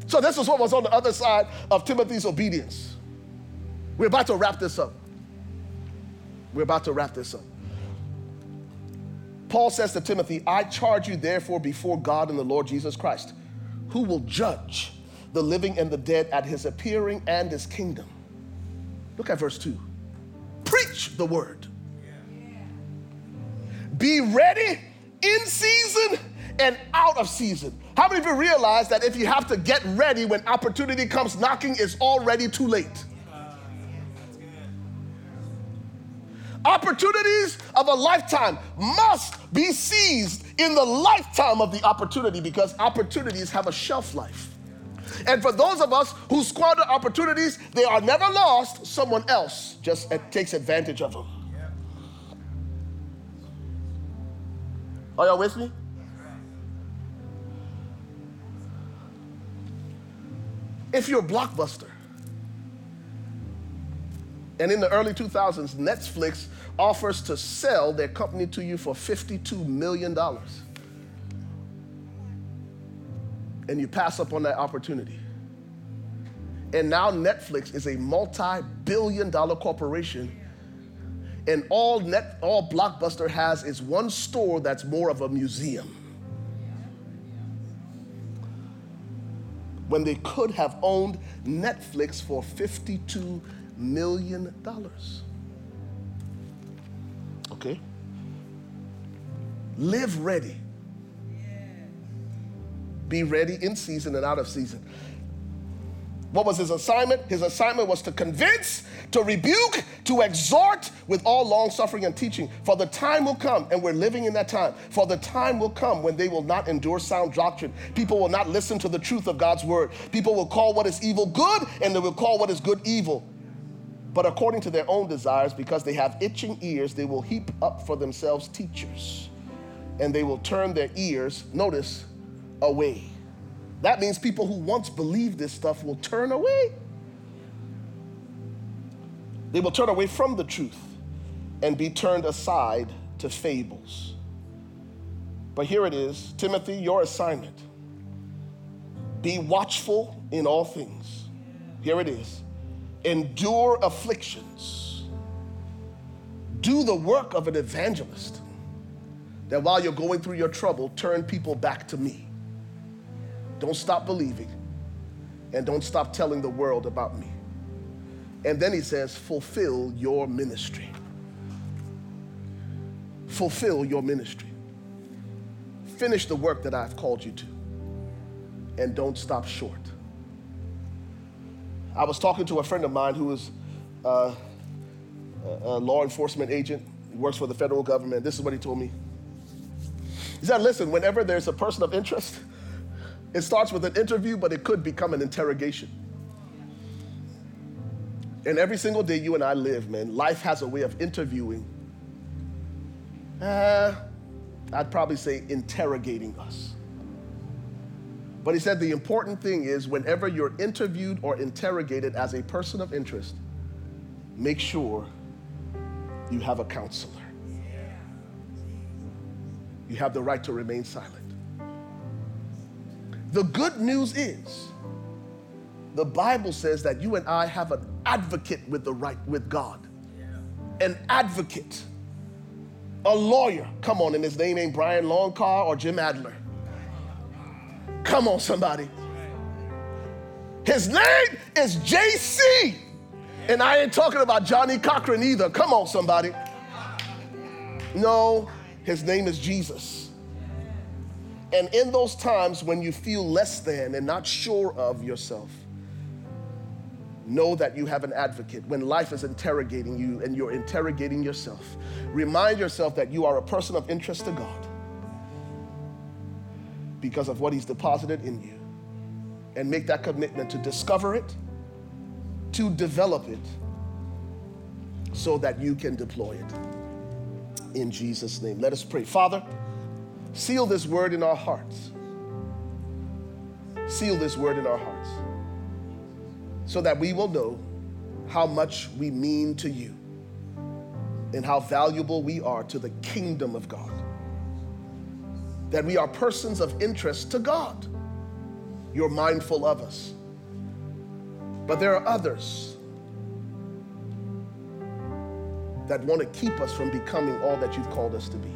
So, this is what was on the other side of Timothy's obedience. We're about to wrap this up. We're about to wrap this up. Paul says to Timothy, I charge you therefore before God and the Lord Jesus Christ, who will judge the living and the dead at his appearing and his kingdom. Look at verse 2. Preach the word. Be ready in season and out of season. How many of you realize that if you have to get ready when opportunity comes knocking, it's already too late? Opportunities of a lifetime must be seized in the lifetime of the opportunity because opportunities have a shelf life. And for those of us who squander opportunities, they are never lost. Someone else just takes advantage of them. Are y'all with me? If you're a blockbuster, and in the early 2000s, Netflix offers to sell their company to you for $52 million. And you pass up on that opportunity. And now Netflix is a multi billion dollar corporation And all net all Blockbuster has is one store that's more of a museum. When they could have owned Netflix for $52 million. dollars. Okay? Live ready. Be ready in season and out of season. What was his assignment? His assignment was to convince, to rebuke, to exhort with all long suffering and teaching. For the time will come, and we're living in that time. For the time will come when they will not endure sound doctrine. People will not listen to the truth of God's word. People will call what is evil good, and they will call what is good evil. But according to their own desires, because they have itching ears, they will heap up for themselves teachers, and they will turn their ears, notice, away. That means people who once believed this stuff will turn away. They will turn away from the truth and be turned aside to fables. But here it is Timothy, your assignment. Be watchful in all things. Here it is. Endure afflictions. Do the work of an evangelist. That while you're going through your trouble, turn people back to me. Don't stop believing. And don't stop telling the world about me. And then he says, fulfill your ministry. Fulfill your ministry. Finish the work that I've called you to. And don't stop short. I was talking to a friend of mine who is uh, a law enforcement agent. He works for the federal government. This is what he told me. He said, listen, whenever there's a person of interest, it starts with an interview, but it could become an interrogation. And every single day you and I live, man, life has a way of interviewing. Uh, I'd probably say interrogating us. But he said the important thing is whenever you're interviewed or interrogated as a person of interest, make sure you have a counselor. You have the right to remain silent. The good news is the Bible says that you and I have an advocate with the right with God. An advocate. A lawyer. Come on, and his name ain't Brian Loncar or Jim Adler. Come on, somebody. His name is JC. And I ain't talking about Johnnie Cochran either. Come on, somebody. No, his name is Jesus. And in those times when you feel less than and not sure of yourself, know that you have an advocate. When life is interrogating you and you're interrogating yourself, remind yourself that you are a person of interest to God because of what He's deposited in you. And make that commitment to discover it, to develop it, so that you can deploy it. In Jesus' name. Let us pray. Father, seal this word in our hearts. Seal this word in our hearts so that we will know how much we mean to you and how valuable we are to the kingdom of God. That we are persons of interest to God. You're mindful of us. But there are others that want to keep us from becoming all that you've called us to be.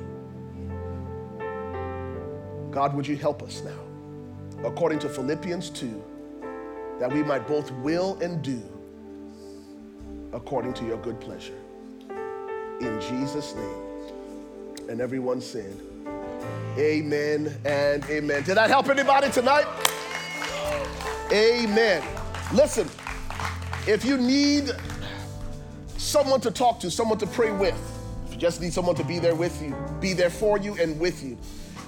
God, would you help us now? According to Philippians 2, that we might both will and do according to your good pleasure. In Jesus' name. And everyone said, Amen and amen. Did that help anybody tonight? Amen. Listen, if you need someone to talk to, someone to pray with, if you just need someone to be there with you, be there for you and with you,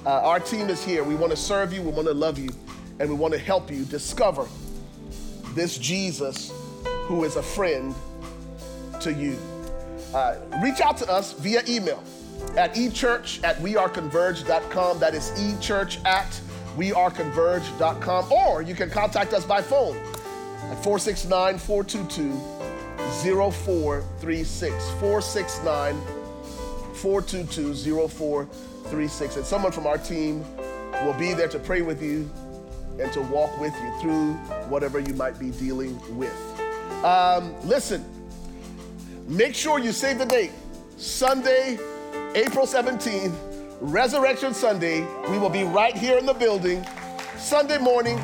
uh, our team is here. We want to serve you, we want to love you, and we want to help you discover this Jesus who is a friend to you. Uh, reach out to us via email at echurch at weareconverged.com. That is echurch at weareconverged.com. Or you can contact us by phone at 469 422 0436. 469 422 0436. And someone from our team will be there to pray with you and to walk with you through whatever you might be dealing with. Um, listen, make sure you save the date. Sunday, April 17th, Resurrection Sunday. We will be right here in the building Sunday morning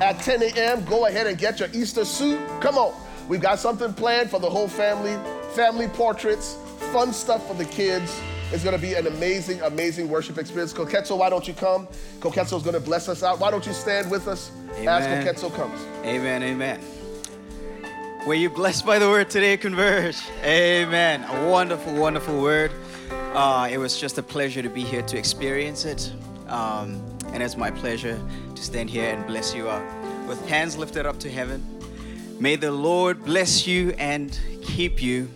at 10 a.m. Go ahead and get your Easter suit. Come on. We've got something planned for the whole family, family portraits, fun stuff for the kids. It's going to be an amazing, amazing worship experience. Koketso, why don't you come? Koketso is going to bless us out. Why don't you stand with us as Amen. Koketso comes? Amen, amen. Were you blessed by the word today, Converge? Amen. A wonderful, wonderful word. Uh, it was just a pleasure to be here to experience it. Um, and it's my pleasure to stand here and bless you up. With hands lifted up to heaven, may the Lord bless you and keep you.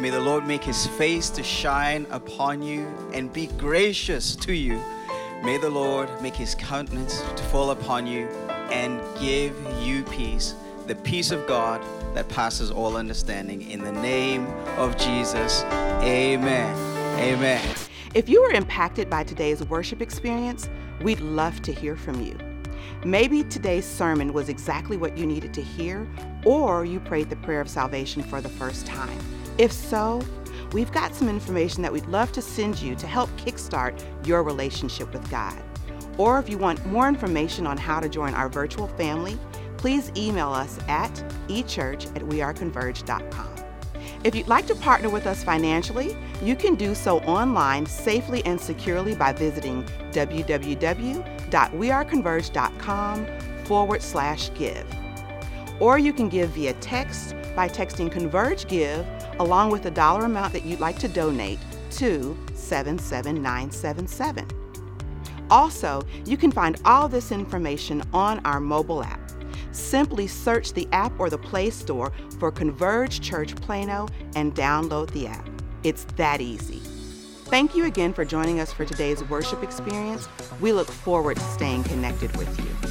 May the Lord make his face to shine upon you and be gracious to you. May the Lord make his countenance to fall upon you and give you peace, the peace of God that passes all understanding. In the name of Jesus, amen. Amen. If you were impacted by today's worship experience, we'd love to hear from you. Maybe today's sermon was exactly what you needed to hear, or you prayed the prayer of salvation for the first time. If so, we've got some information that we'd love to send you to help kickstart your relationship with God. Or if you want more information on how to join our virtual family, please email us at echurch at weareconverge.com. If you'd like to partner with us financially, you can do so online safely and securely by visiting www.weareconverge.com forward slash give. Or you can give via text by texting Converge Give along with the dollar amount that you'd like to donate to 77977. Also, you can find all this information on our mobile app. Simply search the app or the Play Store for Converge Church Plano and download the app. It's that easy. Thank you again for joining us for today's worship experience. We look forward to staying connected with you.